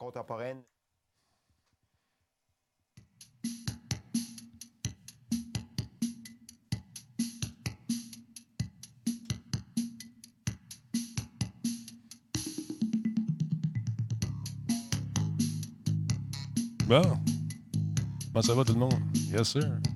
contemporaine. Bon. Comment ça va tout le monde? Yes, sir.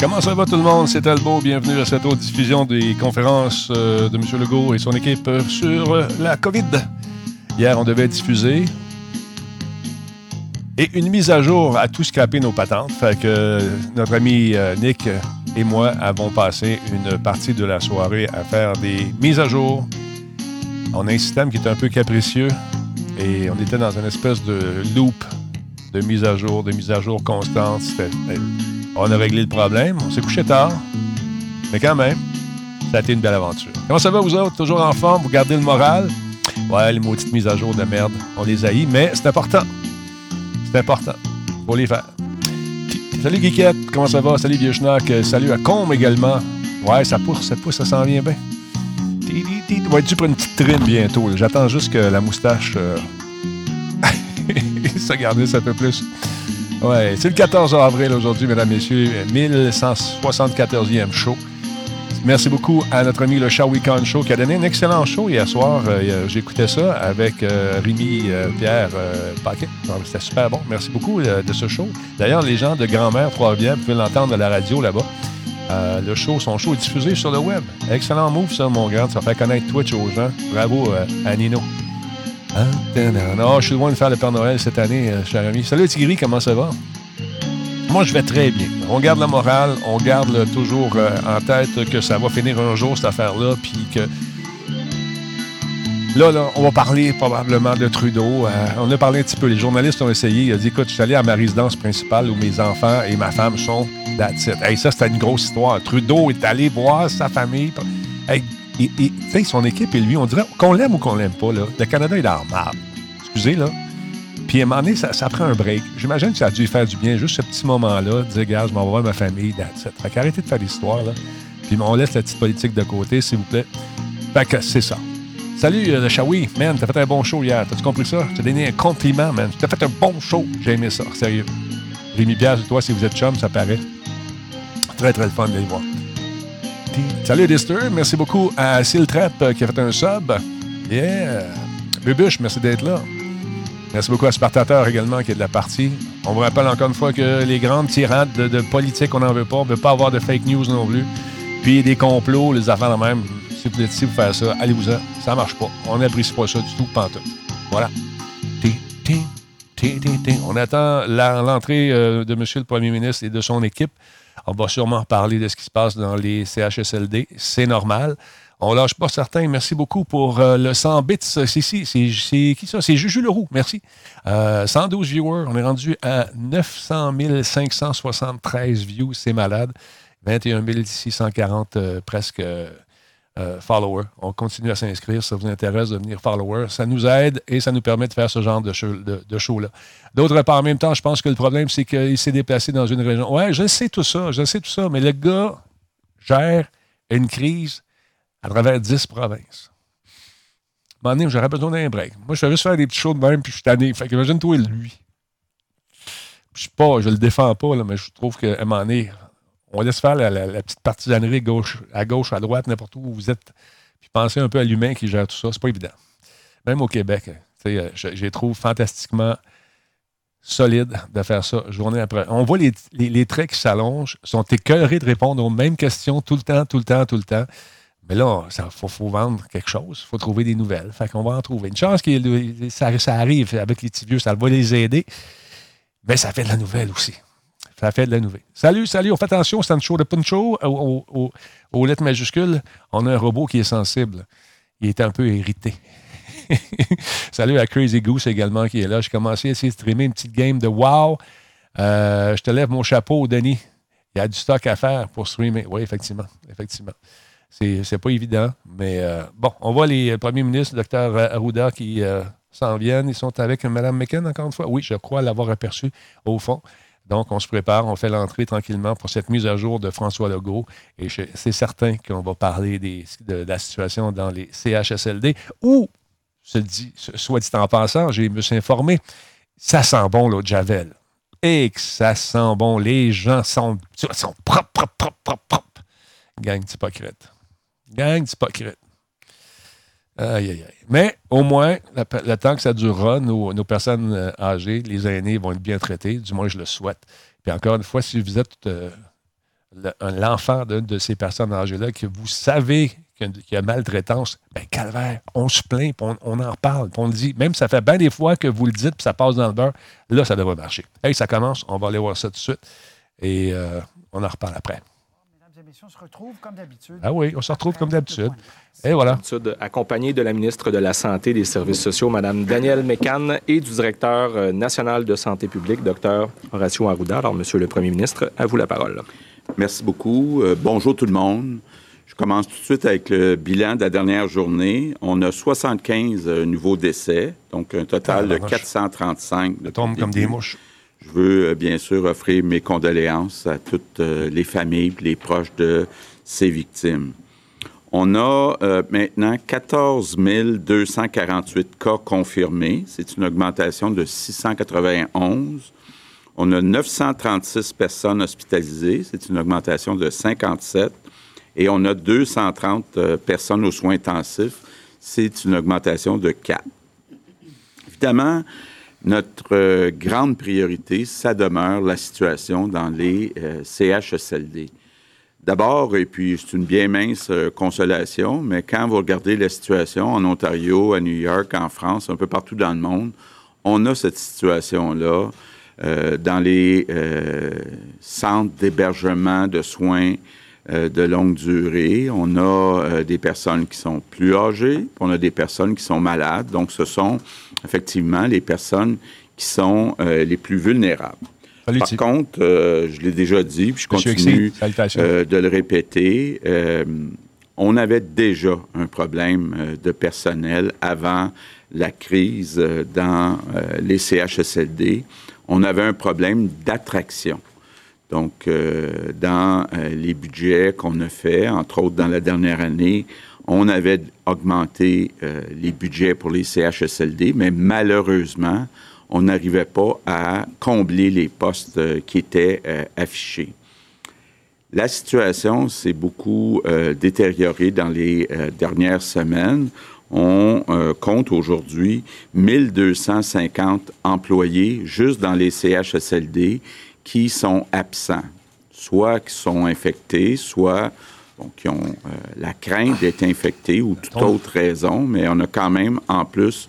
Comment ça va tout le monde? C'est Talbot. Bienvenue à cette autre diffusion des conférences euh, de M. Legault et son équipe euh, sur euh, la COVID. Hier, on devait diffuser et une mise à jour à tout scraper nos patentes. Fait que notre ami Nick et moi avons passé une partie de la soirée à faire des mises à jour. On a un système qui est un peu capricieux et on était dans une espèce de loop de mise à jour, de mise à jour constante. C'était on a réglé le problème. On s'est couché tard. Mais quand même, ça a été une belle aventure. Comment ça va, vous autres? Toujours en forme? Vous gardez le moral? Ouais, les maudites mises à jour de merde, on les haït, mais c'est important. C'est important. Faut les faire. Salut Geekette, comment ça va? Salut Vieux Schnock. Salut à Combe également. Ouais, ça pousse, ça pousse, ça s'en vient bien. On va être dû pour une petite trim bientôt. J'attends juste que la moustache euh... ça garde un peu plus. Ouais, c'est le 14 avril aujourd'hui, mesdames, messieurs, 1174e show. Merci beaucoup à notre ami le Show Weekend Show qui a donné un excellent show hier soir. Euh, J'écoutais ça avec euh, Rémi euh, Pierre Paquet. C'était super bon. Merci beaucoup de ce show. D'ailleurs, les gens de Grand-Mère Trois-Rivières, vous pouvez l'entendre à la radio là-bas. le show, son show est diffusé sur le web. Excellent move, ça, mon grand. Ça fait connaître Twitch aux gens. Bravo à Nino. Non, je suis loin de faire le Père Noël cette année, euh, cher ami. Salut Tigri, comment ça va? Moi, je vais très bien. On garde la morale, on garde toujours euh, en tête que ça va finir un jour, cette affaire-là, puis que Là, là, on va parler probablement de Trudeau. Euh, on a parlé un petit peu. Les journalistes ont essayé. Il a dit Écoute, je suis allé à ma résidence principale où mes enfants et ma femme sont. That's it. Ça, c'était une grosse histoire. Trudeau est allé voir sa famille. Et, son équipe et lui, on dirait qu'on l'aime ou qu'on l'aime pas, là, le Canada est dans marde. Excusez, là. Puis à un moment donné, ça, prend un break. J'imagine que ça a dû faire du bien, juste ce petit moment-là, de dire, gars, je m'en vais voir ma famille, it. Fait de faire l'histoire, là. Puis on laisse la petite politique de côté, s'il vous plaît. Fait que c'est ça. Salut, le euh, Man, t'as fait un bon show hier. T'as-tu compris ça? T'ai donné un compliment, man. T'as fait un bon show. J'ai aimé ça, sérieux. Rémi Pierre, toi, si vous êtes chum, ça paraît. Très, très le fun d'aller voir. Salut Dister, merci beaucoup à Siltrap euh, qui a fait un sub. Yeah! Bubuche, merci d'être là. Merci beaucoup à Spartateur également qui est de la partie. On vous rappelle encore une fois que les grandes tirades de, politique, on n'en veut pas. On ne veut pas avoir de fake news non plus. Puis des complots, les affaires de même. Si vous êtes ici pour faire ça, allez-vous-en. Ça marche pas. On n'apprécie pas ça du tout, pantoute. Voilà. On attend l'entrée euh, de M. le Premier ministre et de son équipe. On va sûrement parler de ce qui se passe dans les CHSLD. C'est normal. On lâche pas certains. Merci beaucoup pour euh, le 100 bits. C'est qui ça? C'est Juju Leroux. Merci. 112 euh, viewers. On est rendu à 900 573 views. C'est malade. 21 640 euh, presque euh. On continue à s'inscrire. Si ça vous intéresse de devenir follower, ça nous aide et ça nous permet de faire ce genre de, show, là D'autre part, en même temps, je pense que le problème, c'est qu'il s'est déplacé dans une région. Ouais, je sais tout ça, je sais tout ça, mais le gars gère une crise à travers 10 provinces. À un moment j'aurais besoin d'un break. Moi, je fais juste faire des petits shows de même, puis je suis tanné. Fait que imagine-toi lui. Je ne pas, je le défends pas, là, mais je trouve qu'à un moment donné, on laisse faire la, petite partisanerie gauche, à gauche, à droite, n'importe où vous êtes. Puis pensez un peu à l'humain qui gère tout ça. C'est pas évident. Même au Québec, euh, je, les trouve fantastiquement solides de faire ça journée après. On voit les, traits qui s'allongent, sont écœurés de répondre aux mêmes questions tout le temps, tout le temps, tout le temps. Mais là, il faut, vendre quelque chose. Il faut trouver des nouvelles. Fait qu'on va en trouver. Une chance que ça, ça, arrive avec les petits vieux, ça va les aider. Mais ça fait de la nouvelle aussi. Ça fait de la nouvelle. Salut, salut, on fait attention, c'est un show de Puncho aux, lettres majuscules. On a un robot qui est sensible. Il est un peu irrité. salut à Crazy Goose également qui est là. J'ai commencé à essayer de streamer une petite game de WoW. Euh, je te lève mon chapeau, Denis. Il y a du stock à faire pour streamer. Oui, effectivement. Effectivement. C'est pas évident, mais euh, bon, on voit les premiers ministres, le docteur Arruda, qui euh, s'en viennent. Ils sont avec Mme McKen, encore une fois. Oui, je crois l'avoir aperçu au fond. Donc, on se prépare, on fait l'entrée tranquillement pour cette mise à jour de François Legault. Et c'est certain qu'on va parler de, la situation dans les CHSLD dit, soit dit en passant, j'ai me suis informé, ça sent bon l'eau Javel. Et que ça sent bon. Les gens sont, sont propres, propres, propres, propres. Gang d'hypocrites. Gang d'hypocrites. Aïe, aïe, aïe. Mais au moins, le temps que ça durera, nos, personnes euh, âgées, les aînés vont être bien traités, du moins je le souhaite. Puis encore une fois, si vous êtes euh, l'enfant d'une de ces personnes âgées-là, que vous savez qu'il y a maltraitance, ben calvaire, on se plaint, on, en parle, on le dit. Même ça fait bien des fois que vous le dites, puis ça passe dans le beurre, là, ça devrait marcher. Hey, ça commence, on va aller voir ça tout de suite, et euh, on en reparle après on se retrouve comme d'habitude. Ah oui, on se retrouve comme d'habitude. Et voilà. Accompagné de la ministre de la Santé et des Services sociaux, Mme Danielle Mécan, et du directeur euh, national de santé publique, Dr. Horacio Arruda. Alors, Monsieur le Premier ministre, à vous la parole. Merci beaucoup. Euh, bonjour tout le monde. Je commence tout de suite avec le bilan de la dernière journée. On a 75 euh, nouveaux décès, donc un total de 435. De tombe comme des mouches. Je veux euh, bien sûr offrir mes condoléances à toutes euh, les familles les proches de ces victimes. On a euh, maintenant 14 248 cas confirmés. C'est une augmentation de 691. On a 936 personnes hospitalisées. C'est une augmentation de 57. Et on a 230 personnes aux soins intensifs. C'est une augmentation de 4. Évidemment, notre euh, grande priorité, ça demeure la situation dans les euh, CHSLD. D'abord, et puis c'est une bien mince euh, consolation, mais quand vous regardez la situation en Ontario, à New York, en France, un peu partout dans le monde, on a cette situation-là dans les centres d'hébergement de soins de longue durée. On a des personnes qui sont plus âgées, on a des personnes qui sont malades. Donc, ce sont effectivement les personnes qui sont euh, les plus vulnérables. Par contre, euh, je l'ai déjà dit, puis je continue euh, de le répéter, on avait déjà un problème de personnel avant la crise dans les CHSLD. On avait un problème d'attraction. Donc, dans les budgets qu'on a faits, entre autres dans la dernière année, on avait augmenté euh, les budgets pour les CHSLD, mais malheureusement, on n'arrivait pas à combler les postes euh, qui étaient euh, affichés. La situation s'est beaucoup détériorée dans les dernières semaines. On compte aujourd'hui 1250 employés juste dans les CHSLD qui sont absents, soit qui sont infectés, soit qui ont euh, la crainte d'être infectés ou toute autre raison, mais on a quand même en plus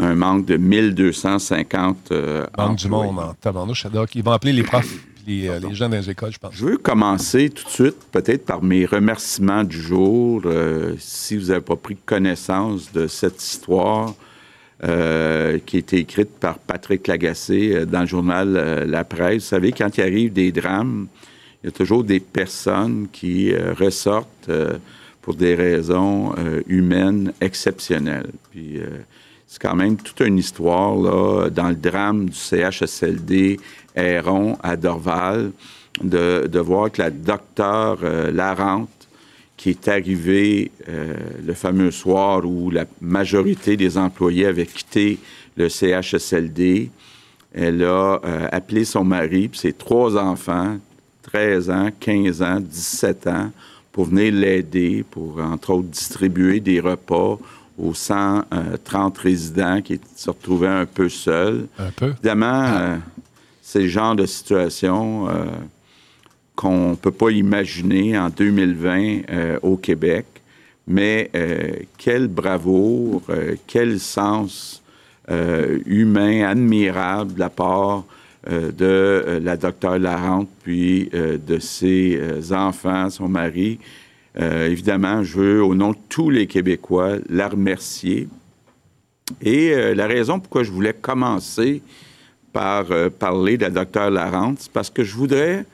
un manque de 1250 euh, Manque du monde en tabarnouche. Ils vont appeler les profs, les, euh, les, gens dans les écoles, je pense. Je veux commencer tout de suite peut-être par mes remerciements du jour. Euh, si vous n'avez pas pris connaissance de cette histoire qui a été écrite par Patrick Lagacé dans le journal La Presse, vous savez, quand il arrive des drames, il y a toujours des personnes qui euh, ressortent euh, pour des raisons euh, humaines exceptionnelles. Puis c'est quand même toute une histoire là, dans le drame du CHSLD Héron à Dorval, de, de voir que la docteure Larente, qui est arrivée le fameux soir où la majorité des employés avaient quitté le CHSLD, elle a appelé son mari et ses trois enfants, 13 ans, 15 ans, 17 ans pour venir l'aider, pour, entre autres, distribuer des repas aux 130 résidents qui se retrouvaient un peu seuls. Un peu. Évidemment, euh, c'est le genre de situation euh, qu'on ne peut pas imaginer en 2020 euh, au Québec. Mais quel bravoure, quel sens humain admirable de la part euh, de euh, la docteure Larente, puis euh, de ses enfants, son mari. évidemment, je veux, au nom de tous les Québécois, la remercier. Et la raison pourquoi je voulais commencer par parler de la docteure Larente, c'est parce que je voudrais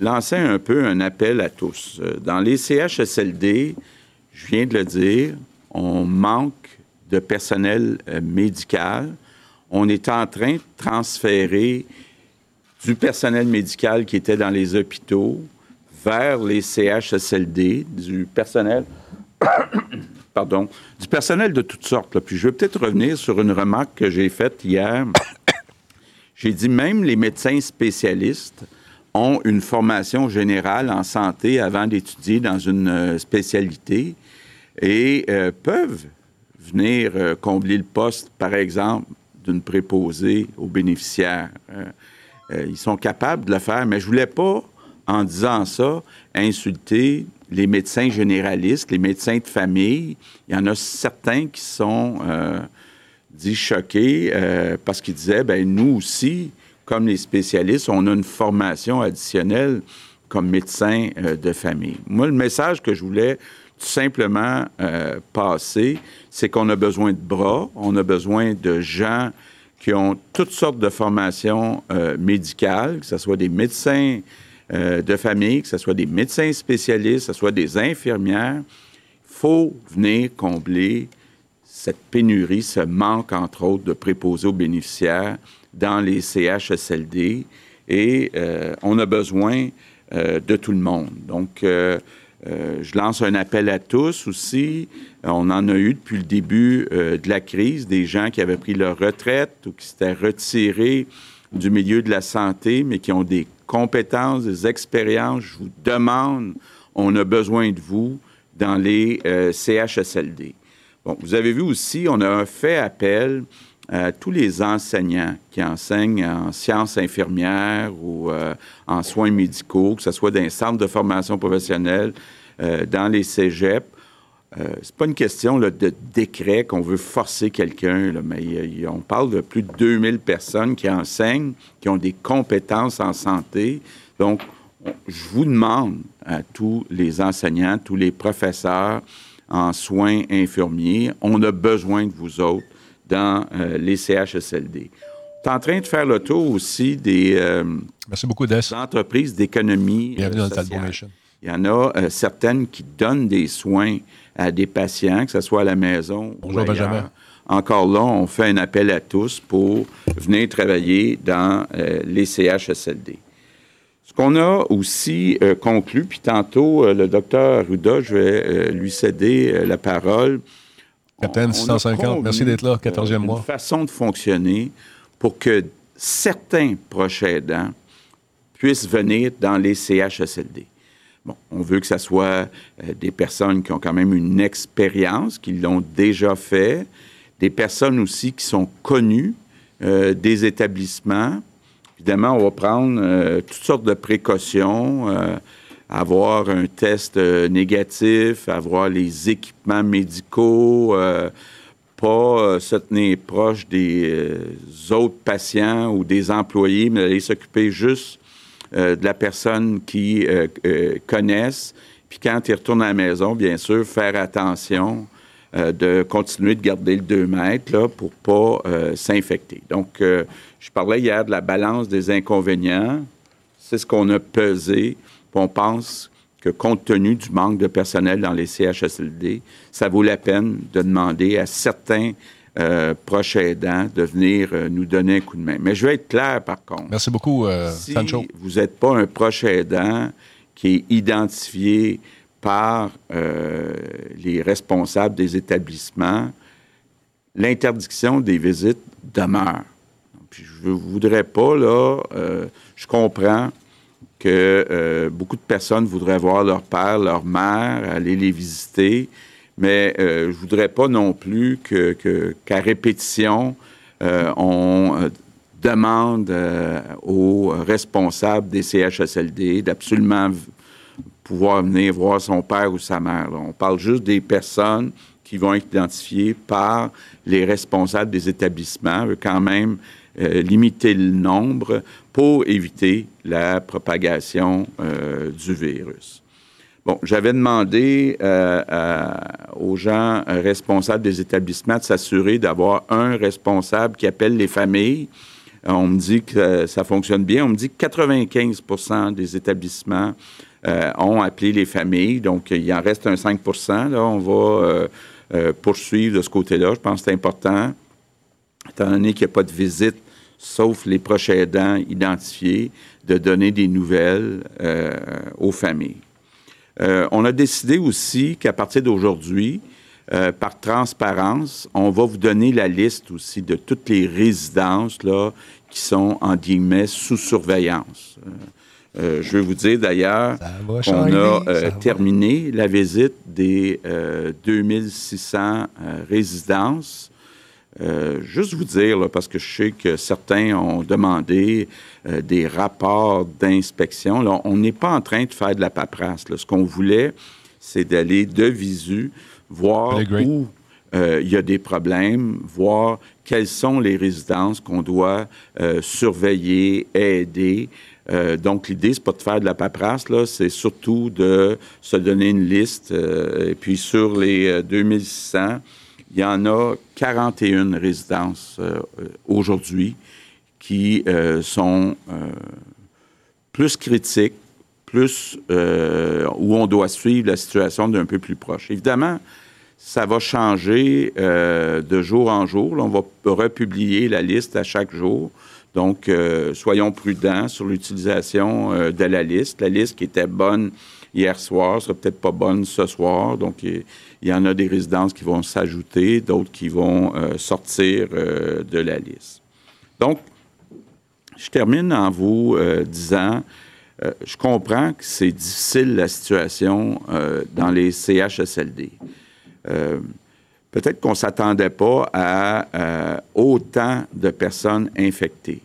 lancer un peu un appel à tous. Dans les CHSLD, je viens de le dire, on manque de personnel médical on est en train de transférer du personnel médical qui était dans les hôpitaux vers les CHSLD, du personnel, pardon, du personnel de toutes sortes. Puis je vais peut-être revenir sur une remarque que j'ai faite hier. J'ai dit même les médecins spécialistes ont une formation générale en santé avant d'étudier dans une euh, spécialité et euh, peuvent venir euh, combler le poste, par exemple, d'une préposée aux bénéficiaires. ils sont capables de le faire, mais je voulais pas, en disant ça, insulter les médecins généralistes, les médecins de famille. Il y en a certains qui sont dit choqués parce qu'ils disaient, ben nous aussi, comme les spécialistes, on a une formation additionnelle comme médecin euh, de famille. Moi, le message que je voulais tout simplement euh, passer, c'est qu'on a besoin de bras, on a besoin de gens qui ont toutes sortes de formations euh, médicales, que ce soit des médecins de famille, que ce soit des médecins spécialistes, que ce soit des infirmières. Il faut venir combler cette pénurie, ce manque, entre autres, de préposés aux bénéficiaires dans les CHSLD et euh, on a besoin euh, de tout le monde. Donc, euh, je lance un appel à tous aussi. On en a eu depuis le début de la crise, des gens qui avaient pris leur retraite ou qui s'étaient retirés du milieu de la santé, mais qui ont des compétences, des expériences. Je vous demande, on a besoin de vous dans les CHSLD. Bon, vous avez vu aussi, on a fait appel à tous les enseignants qui enseignent en sciences infirmières ou euh, en soins médicaux, que ce soit dans les centres de formation professionnelle, euh, dans les cégeps. Euh, c'est pas une question de décret qu'on veut forcer quelqu'un, mais on parle de plus de 2000 personnes qui enseignent, qui ont des compétences en santé. Donc, je vous demande à tous les enseignants, tous les professeurs en soins infirmiers, on a besoin de vous autres dans euh, les CHSLD. Tu es en train de faire le tour aussi des, euh, Merci beaucoup, entreprises d'économie. Bienvenue dans le Il y en a euh, certaines qui donnent des soins à des patients, que ce soit à la maison Bonjour, ou Benjamin. Encore là, on fait un appel à tous pour venir travailler dans les CHSLD. Qu'on a aussi conclu, puis tantôt, le docteur Arruda, je vais lui céder la parole. Capitaine 650, merci d'être là, 14e mois. Une façon de fonctionner pour que certains proches aidants puissent venir dans les CHSLD. Bon, on veut que ce soit euh, des personnes qui ont quand même une expérience, qui l'ont déjà fait, des personnes aussi qui sont connues euh, des établissements. Évidemment, on va prendre euh, toutes sortes de précautions avoir un test euh, négatif, avoir les équipements médicaux, euh, pas euh, se tenir proche des autres patients ou des employés, mais aller s'occuper juste de la personne qui connaissent. Puis quand ils retournent à la maison, bien sûr, faire attention de continuer de garder le 2 mètres là, pour pas s'infecter. Donc, je parlais hier de la balance des inconvénients. C'est ce qu'on a pesé on pense que compte tenu du manque de personnel dans les CHSLD, ça vaut la peine de demander à certains euh, proches aidants de venir euh, nous donner un coup de main. Mais je vais être clair, par contre. Merci beaucoup, euh, si vous n'êtes pas un proche aidant qui est identifié par les responsables des établissements, l'interdiction des visites demeure. Je ne voudrais pas, là, je comprends que euh, beaucoup de personnes voudraient voir leur père, leur mère, aller les visiter, mais euh, je voudrais pas non plus qu'à répétition, euh, on demande aux responsables des CHSLD d'absolument pouvoir venir voir son père ou sa mère. On parle juste des personnes qui vont être identifiées par les responsables des établissements, quand même limiter le nombre pour éviter la propagation euh, du virus. Bon, j'avais demandé euh, aux gens responsables des établissements de s'assurer d'avoir un responsable qui appelle les familles. On me dit que ça fonctionne bien. On me dit que 95% des établissements euh, ont appelé les familles. Donc, il en reste un 5 Là, on va poursuivre de ce côté-là. Je pense que c'est important. Étant donné qu'il n'y a pas de visite sauf les proches aidants identifiés, de donner des nouvelles euh, aux familles. Euh, on a décidé aussi qu'à partir d'aujourd'hui, euh, par transparence, on va vous donner la liste aussi de toutes les résidences là, qui sont, en guillemets, sous surveillance. Euh, je veux vous dire d'ailleurs qu'on a terminé la visite des 2600 résidences euh, juste vous dire, parce que je sais que certains ont demandé euh, des rapports d'inspection. On n'est pas en train de faire de la paperasse. Ce qu'on voulait, c'est d'aller de visu, voir où euh, il y a des problèmes, voir quelles sont les résidences qu'on doit surveiller, aider. donc, l'idée, c'est pas de faire de la paperasse, là, c'est surtout de se donner une liste. et puis, sur les 2600, il y en a 41 résidences euh, aujourd'hui qui euh, sont euh, plus critiques, plus où on doit suivre la situation d'un peu plus proche. Évidemment, ça va changer de jour en jour. on va republier la liste à chaque jour. Donc, soyons prudents sur l'utilisation de la liste. La liste qui était bonne hier soir sera peut-être pas bonne ce soir. Donc, il y en a des résidences qui vont s'ajouter, d'autres qui vont euh, sortir euh, de la liste. Donc, je termine en vous euh, disant, je comprends que c'est difficile la situation dans les CHSLD. Peut-être qu'on ne s'attendait pas à autant de personnes infectées.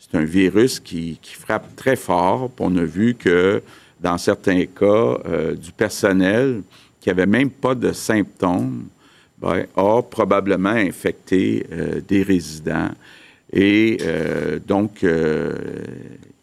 c'est un virus qui, qui, frappe très fort. On a vu que dans certains cas, du personnel qui n'avait même pas de symptômes ben, a probablement infecté euh, des résidents. Et euh, donc, euh,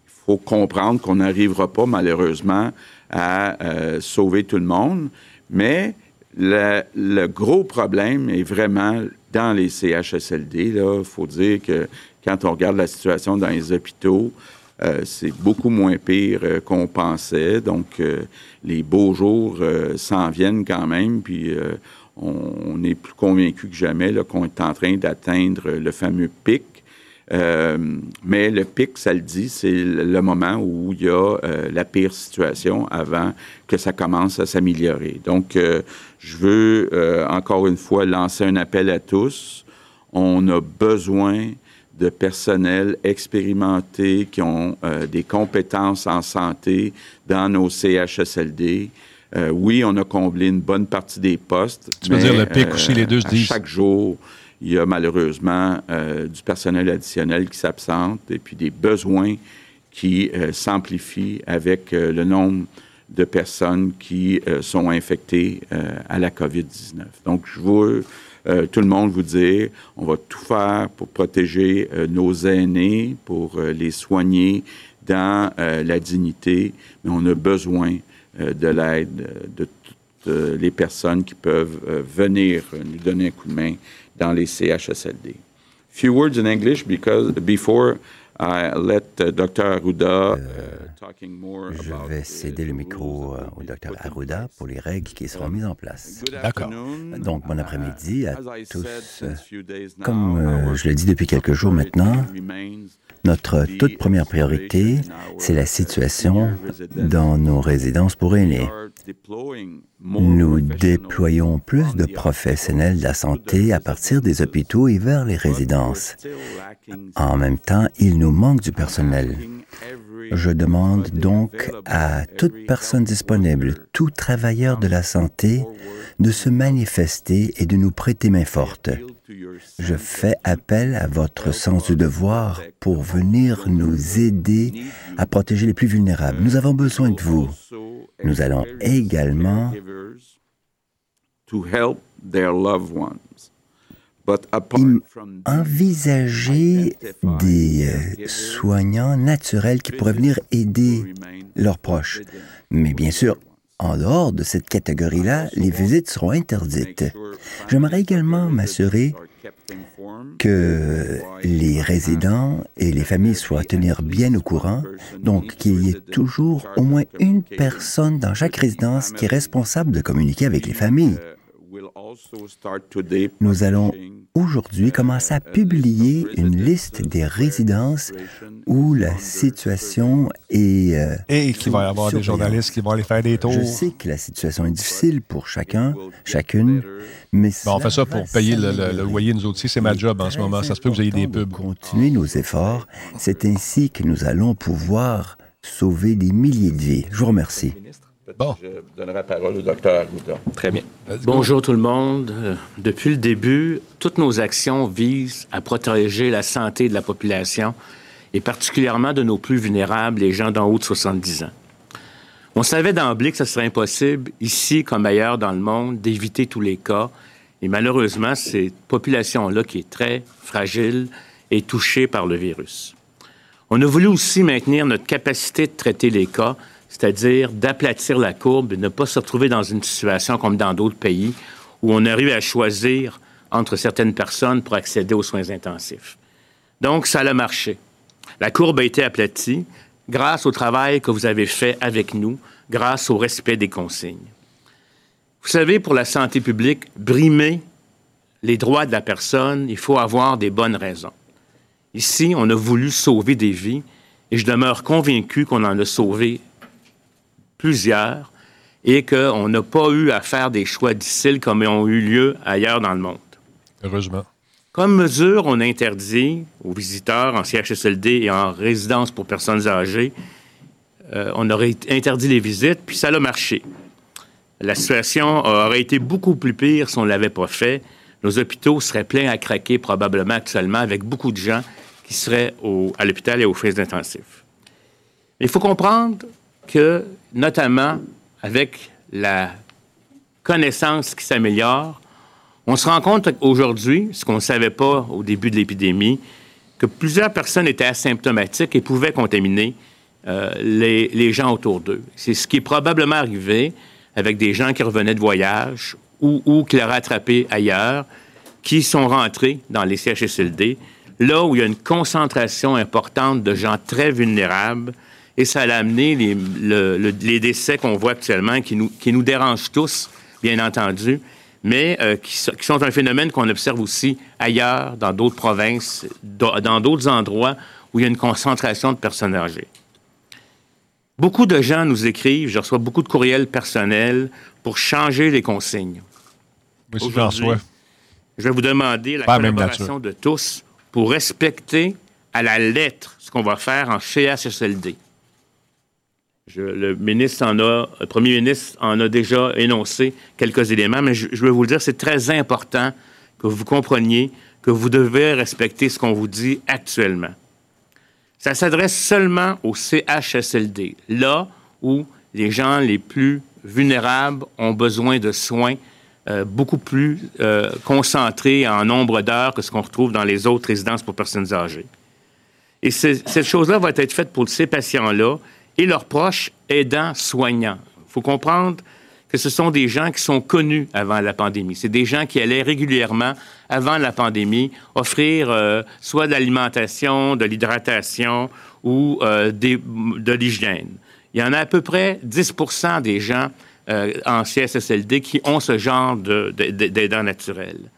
il faut comprendre qu'on n'arrivera pas malheureusement à sauver tout le monde, mais le, le, gros problème est vraiment dans les CHSLD. Il faut dire que quand on regarde la situation dans les hôpitaux, euh, c'est beaucoup moins pire euh, qu'on pensait. Donc, euh, les beaux jours s'en viennent quand même. Puis, on, est plus convaincu que jamais qu'on est en train d'atteindre le fameux pic. mais le pic, ça le dit, c'est le moment où il y a la pire situation avant que ça commence à s'améliorer. Donc, je veux encore une fois lancer un appel à tous. On a besoin de personnel expérimenté qui ont euh, des compétences en santé dans nos CHSLD. Euh, oui, on a comblé une bonne partie des postes. Tu veux dire le pic les deux disent. Chaque jour, il y a malheureusement euh, du personnel additionnel qui s'absente et puis des besoins qui s'amplifient avec le nombre de personnes qui sont infectées à la COVID-19. Donc, je veux euh, tout le monde vous dire, on va tout faire pour protéger euh, nos aînés, pour euh, les soigner dans la dignité, mais on a besoin de l'aide de toutes les personnes qui peuvent venir nous donner un coup de main dans les CHSLD. Few words in English because before I let uh, Dr. Arruda je vais céder le micro euh, au docteur Arruda pour les règles qui seront mises en place. D'accord. Donc, bon après-midi à tous. Comme euh, je l'ai dit depuis quelques jours maintenant, notre toute première priorité, c'est la situation dans nos résidences pour aînés. Nous déployons plus de professionnels de la santé à partir des hôpitaux et vers les résidences. En même temps, il nous manque du personnel. Je demande donc à toute personne disponible, tout travailleur de la santé, de se manifester et de nous prêter main forte. Je fais appel à votre sens du devoir pour venir nous aider à protéger les plus vulnérables. Nous avons besoin de vous. Nous allons également envisager des euh, soignants naturels qui pourraient venir aider leurs proches. Mais bien sûr, en dehors de cette catégorie-là, les visites seront interdites. J'aimerais également m'assurer que les résidents et les familles soient tenir bien au courant, donc qu'il y ait toujours au moins une personne dans chaque résidence qui est responsable de communiquer avec les familles. Nous allons aujourd'hui commencer à publier une liste des résidences où la situation est... Euh, Et qu'il va y avoir des journalistes qui vont aller faire des tours. Je sais que la situation est difficile pour chacun, chacune, mais... Bon, on fait ça pour payer le, loyer, nous aussi. C'est ma job en ce moment. Ça se peut que vous ayez des pubs. Continuer nos efforts. C'est ainsi que nous allons pouvoir sauver des milliers de vies. Je vous remercie. Bon. Je donnerai la parole au docteur Arruda. Très bien. Bonjour tout le monde. Euh, depuis le début, toutes nos actions visent à protéger la santé de la population et particulièrement de nos plus vulnérables, les gens d'en haut de 70 ans. On savait d'emblée que ce serait impossible, ici comme ailleurs dans le monde, d'éviter tous les cas. Et malheureusement, cette population-là, qui est très fragile, est touchée par le virus. On a voulu aussi maintenir notre capacité de traiter les cas c'est-à-dire d'aplatir la courbe et ne pas se retrouver dans une situation comme dans d'autres pays où on arrive à choisir entre certaines personnes pour accéder aux soins intensifs. Donc, ça a marché. La courbe a été aplatie grâce au travail que vous avez fait avec nous, grâce au respect des consignes. Vous savez, pour la santé publique, brimer les droits de la personne, il faut avoir des bonnes raisons. Ici, on a voulu sauver des vies et je demeure convaincu qu'on en a sauvé plusieurs, et qu'on n'a pas eu à faire des choix difficiles comme ils ont eu lieu ailleurs dans le monde. Heureusement. Comme mesure, on interdit aux visiteurs en CHSLD et en résidence pour personnes âgées, euh, on aurait interdit les visites, puis ça a marché. La situation aurait été beaucoup plus pire si on ne l'avait pas fait. Nos hôpitaux seraient pleins à craquer probablement actuellement avec beaucoup de gens qui seraient à l'hôpital et aux frais intensifs. Il faut comprendre que, notamment avec la connaissance qui s'améliore, on se rend compte aujourd'hui, ce qu'on ne savait pas au début de l'épidémie, que plusieurs personnes étaient asymptomatiques et pouvaient contaminer euh, les, gens autour d'eux. C'est ce qui est probablement arrivé avec des gens qui revenaient de voyage ou, qui l'auraient attrapé ailleurs, qui sont rentrés dans les CHSLD, là où il y a une concentration importante de gens très vulnérables, et ça a amené les, décès qu'on voit actuellement, qui nous, qui nous dérangent tous, bien entendu, mais euh, qui, sont un phénomène qu'on observe aussi ailleurs, dans d'autres provinces, dans d'autres endroits où il y a une concentration de personnes âgées. Beaucoup de gens nous écrivent, je reçois beaucoup de courriels personnels pour changer les consignes. Monsieur François. Je vais vous demander la collaboration de tous pour respecter à la lettre ce qu'on va faire en CHSLD le ministre en a, le premier ministre en a déjà énoncé quelques éléments, mais je, je veux vous le dire, c'est très important que vous compreniez que vous devez respecter ce qu'on vous dit actuellement. Ça s'adresse seulement au CHSLD, là où les gens les plus vulnérables ont besoin de soins euh, beaucoup plus euh, concentrés en nombre d'heures que ce qu'on retrouve dans les autres résidences pour personnes âgées. Et cette chose-là va être faite pour ces patients-là et leurs proches aidants soignants. Il faut comprendre que ce sont des gens qui sont connus avant la pandémie. C'est des gens qui allaient régulièrement, avant la pandémie, offrir euh, soit de l'alimentation, de l'hydratation ou euh, de l'hygiène. Il y en a à peu près 10% des gens euh, en CSSLD qui ont ce genre d'aidants naturels.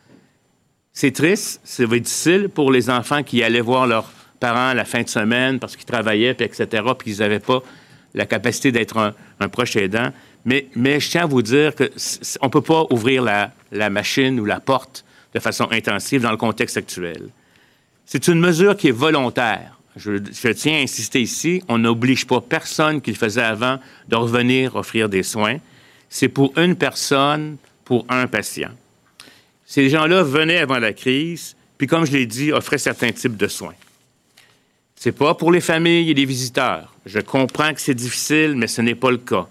C'est triste, c'est difficile pour les enfants qui allaient voir leurs parents la fin de semaine parce qu'ils travaillaient, puis etc., puis qu'ils n'avaient pas la capacité d'être un, proche aidant. Mais, je tiens à vous dire qu'on ne peut pas ouvrir la, machine ou la porte de façon intensive dans le contexte actuel. C'est une mesure qui est volontaire. Je, tiens à insister ici, on n'oblige pas personne qui le faisait avant de revenir offrir des soins. C'est pour une personne, pour un patient. Ces gens-là venaient avant la crise, puis comme je l'ai dit, offraient certains types de soins. C'est pas pour les familles et les visiteurs. Je comprends que c'est difficile, mais ce n'est pas le cas.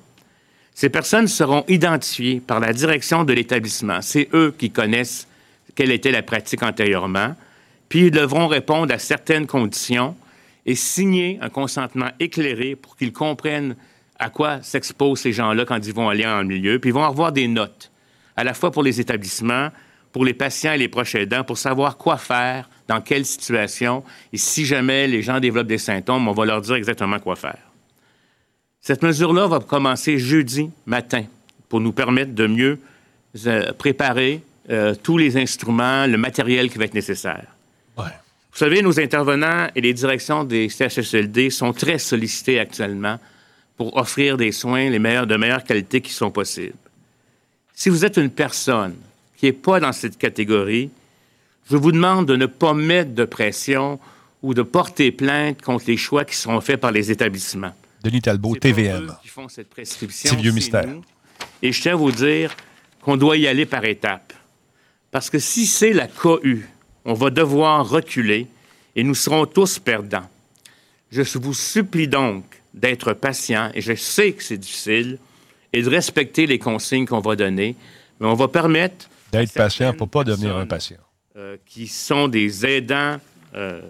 Ces personnes seront identifiées par la direction de l'établissement. C'est eux qui connaissent quelle était la pratique antérieurement, puis ils devront répondre à certaines conditions et signer un consentement éclairé pour qu'ils comprennent à quoi s'exposent ces gens-là quand ils vont aller en milieu, puis ils vont avoir des notes, à la fois pour les établissements, pour les patients et les proches aidants, pour savoir quoi faire dans quelle situation, et si jamais les gens développent des symptômes, on va leur dire exactement quoi faire. Cette mesure-là va commencer jeudi matin pour nous permettre de mieux euh, préparer euh, tous les instruments, le matériel qui va être nécessaire. Vous savez, nos intervenants et les directions des CHSLD sont très sollicités actuellement pour offrir des soins les meilleurs, de meilleure qualité qui sont possibles. Si vous êtes une personne qui n'est pas dans cette catégorie, je vous demande de ne pas mettre de pression ou de porter plainte contre les choix qui seront faits par les établissements. Denis Talbot, TVM. Qui font cette prescription. C'est vieux mystère. Et je tiens à vous dire qu'on doit y aller par étapes. Parce que si c'est la COU, on va devoir reculer et nous serons tous perdants. Je vous supplie donc d'être patient, et je sais que c'est difficile, et de respecter les consignes qu'on va donner, mais on va permettre... D'être patient pour ne pas devenir un patient. Euh, qui sont des aidants euh,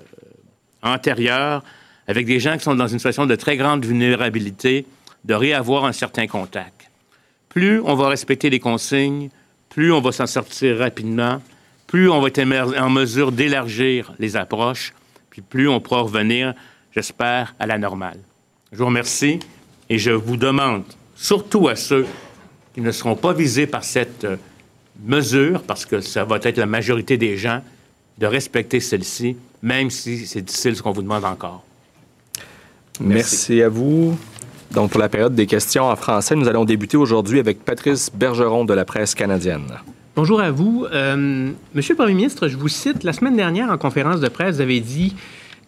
antérieurs, avec des gens qui sont dans une situation de très grande vulnérabilité, de réavoir un certain contact. Plus on va respecter les consignes, plus on va s'en sortir rapidement, plus on va être en mesure d'élargir les approches, puis plus on pourra revenir, j'espère, à la normale. Je vous remercie et je vous demande, surtout à ceux qui ne seront pas visés par cette euh, mesure, parce que ça va être la majorité des gens, de respecter celle-ci, même si c'est difficile ce qu'on vous demande encore. Merci. à vous. Donc, pour la période des questions en français, nous allons débuter aujourd'hui avec Patrice Bergeron de la presse canadienne. Bonjour à vous. Euh, Monsieur le Premier ministre, je vous cite, la semaine dernière en conférence de presse, vous avez dit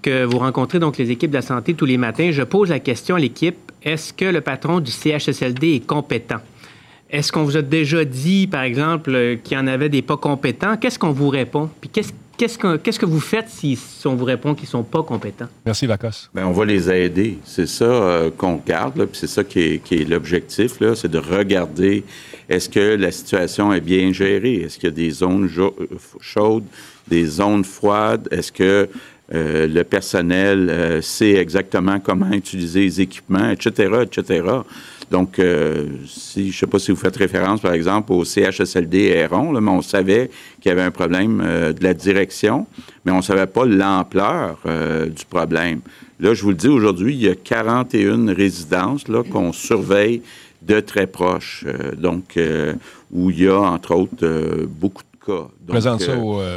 que vous rencontrez donc les équipes de la santé tous les matins. Je pose la question à l'équipe, est-ce que le patron du CHSLD est compétent? Est-ce qu'on vous a déjà dit, par exemple, qu'il y en avait des pas compétents? Qu'est-ce qu'on vous répond? Puis qu'est-ce Qu'est-ce que, qu'est-ce que vous faites si, on vous répond qu'ils ne sont pas compétents? Merci, Vacos. Bien, on va les aider. C'est ça euh, qu'on regarde, puis c'est ça qui est, l'objectif, là, c'est de regarder est-ce que la situation est bien gérée? Est-ce qu'il y a des zones chaudes, des zones froides? Est-ce que euh, le personnel euh, sait exactement comment utiliser les équipements, etc., etc. Donc, euh, si, je ne sais pas si vous faites référence, par exemple, au CHSLD Héron, mais on savait qu'il y avait un problème euh, de la direction, mais on ne savait pas l'ampleur euh, du problème. Là, je vous le dis, aujourd'hui, il y a 41 résidences qu'on surveille de très proche, donc où il y a, entre autres, beaucoup de cas. Présente ça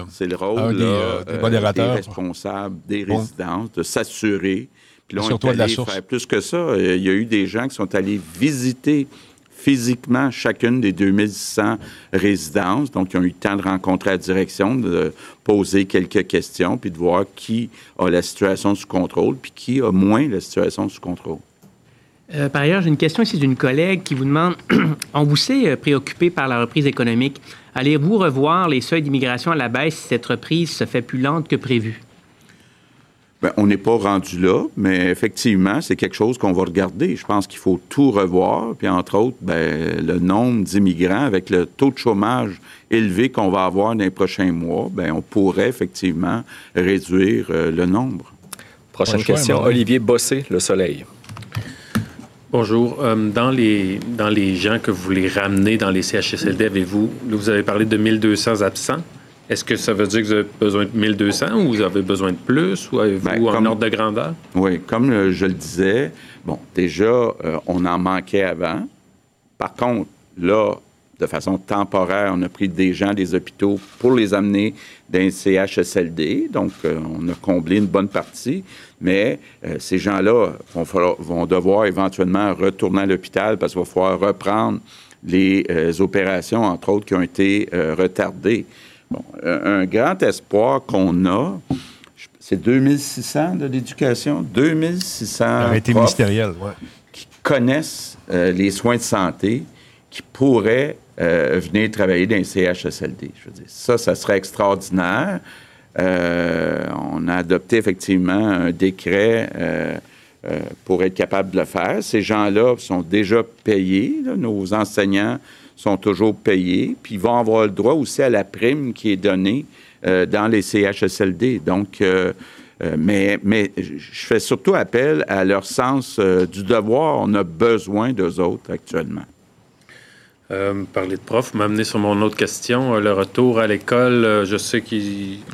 C'est le rôle des, responsables des résidences de s'assurer puis là, on est allé faire plus que ça. Euh, il y a eu des gens qui sont allés visiter physiquement chacune des 2600 résidences. Donc, ils ont eu le temps de rencontrer la direction, de poser quelques questions, puis de voir qui a la situation sous contrôle, puis qui a moins la situation sous contrôle. Euh, par ailleurs, j'ai une question ici d'une collègue qui vous demande, on vous sait euh, préoccupé par la reprise économique. Allez-vous revoir les seuils d'immigration à la baisse si cette reprise se fait plus lente que prévu? Bien, on n'est pas rendu là, mais effectivement, c'est quelque chose qu'on va regarder. Je pense qu'il faut tout revoir. Puis, entre autres, bien, le nombre d'immigrants avec le taux de chômage élevé qu'on va avoir dans les prochains mois, bien, on pourrait effectivement réduire euh, le nombre. Prochaine question, Olivier Bossé, Le Soleil. Bonjour. Euh, dans, les, dans les gens que vous voulez ramener dans les CHSLD, avez-vous, vous avez parlé de 1200 absents. Est-ce que ça veut dire que vous avez besoin de 1200 ou vous avez besoin de plus ou avez-vous ben, un ordre de grandeur? Oui, comme euh, je le disais, bon, déjà, euh, on en manquait avant. Par contre, là, de façon temporaire, on a pris des gens des hôpitaux pour les amener d'un CHSLD. Donc, euh, on a comblé une bonne partie. Mais ces gens-là vont, vont, devoir éventuellement retourner à l'hôpital parce qu'il va falloir reprendre les opérations, entre autres, qui ont été retardées. Bon, un grand espoir qu'on a, c'est 2600 de l'éducation, 2600 Arrêté ministériel, ouais. qui connaissent euh, les soins de santé, qui pourraient euh, venir travailler dans les CHSLD. Je veux dire, ça, ça serait extraordinaire. Euh, on a adopté effectivement un décret pour être capable de le faire. Ces gens-là sont déjà payés. nos enseignants sont toujours payés, puis ils vont avoir le droit aussi à la prime qui est donnée euh, dans les CHSLD. Donc, euh, euh, mais, mais je fais surtout appel à leur sens du devoir. On a besoin d'eux autres actuellement. parler de profs m'amener sur mon autre question. le retour à l'école, je sais que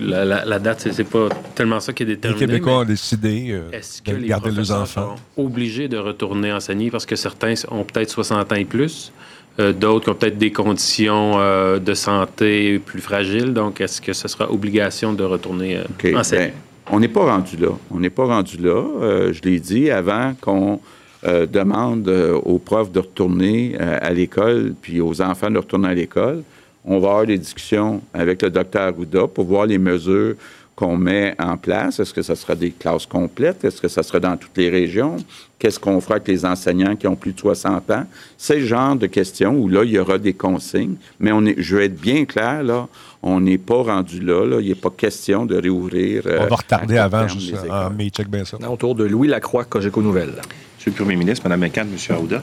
la, la, date, c'est pas tellement ça qui est déterminé. Les Québécois ont décidé de garder les enfants? Sont obligés de retourner enseigner parce que certains ont peut-être 60 ans et plus? D'autres qui ont peut-être des conditions de santé plus fragiles. Donc, est-ce que ce sera obligation de retourner en enseigner? on n'est pas rendu là. On n'est pas rendu là. je l'ai dit avant qu'on demande aux profs de retourner à l'école, puis aux enfants de retourner à l'école. On va avoir des discussions avec le docteur Arruda pour voir les mesures qu'on met en place? Est-ce que ce sera des classes complètes? Est-ce que ça sera dans toutes les régions? Qu'est-ce qu'on fera avec les enseignants qui ont plus de 60 ans? C'est le genre de questions où là, il y aura des consignes. Mais on est, je veux être bien clair, là, on n'est pas rendu là, Il n'est pas question de réouvrir. on va euh, retarder avant, juste, mais check bien ça. Autour de Louis Lacroix, Cogeco Nouvelle. Monsieur le Premier ministre, Mme McCann, M. Aouda.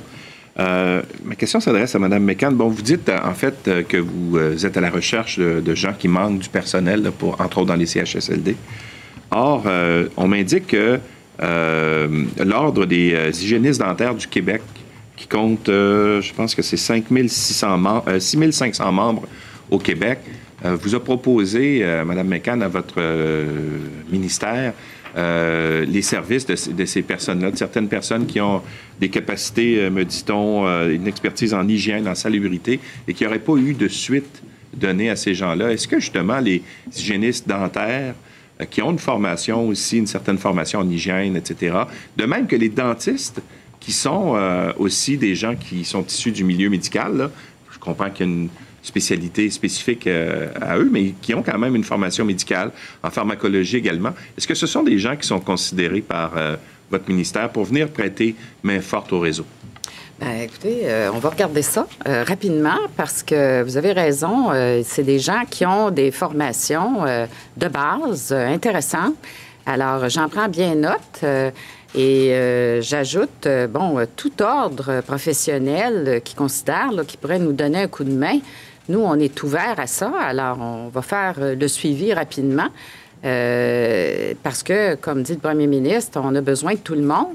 Euh, ma question s'adresse à Mme McCann. Bon, vous dites en fait euh, que vous euh, êtes à la recherche de, gens qui manquent du personnel, pour, entre autres dans les CHSLD. Or, on m'indique que l'Ordre des hygiénistes dentaires du Québec, qui compte, je pense que c'est 6500 membres au Québec, vous a proposé, Mme McCann, à votre ministère, euh, les services de, ces personnes-là, de certaines personnes qui ont des capacités, euh, me dit-on, euh, une expertise en hygiène, en salubrité, et qui n'auraient pas eu de suite donnée à ces gens-là. Est-ce que justement les hygiénistes dentaires, qui ont une formation aussi, une certaine formation en hygiène, etc., de même que les dentistes, qui sont aussi des gens qui sont issus du milieu médical, je comprends qu'il y a une spécialité spécifique euh, à eux, mais qui ont quand même une formation médicale, en pharmacologie également. Est-ce que ce sont des gens qui sont considérés par euh, votre ministère pour venir prêter main forte au réseau? Bien, écoutez, euh, on va regarder ça rapidement parce que vous avez raison, c'est des gens qui ont des formations de base intéressantes. Alors, j'en prends bien note. Et j'ajoute, bon, tout ordre professionnel qui considère, qui pourrait nous donner un coup de main, nous, on est ouvert à ça, alors on va faire euh, le suivi rapidement. Euh, parce que, comme dit le premier ministre, on a besoin de tout le monde.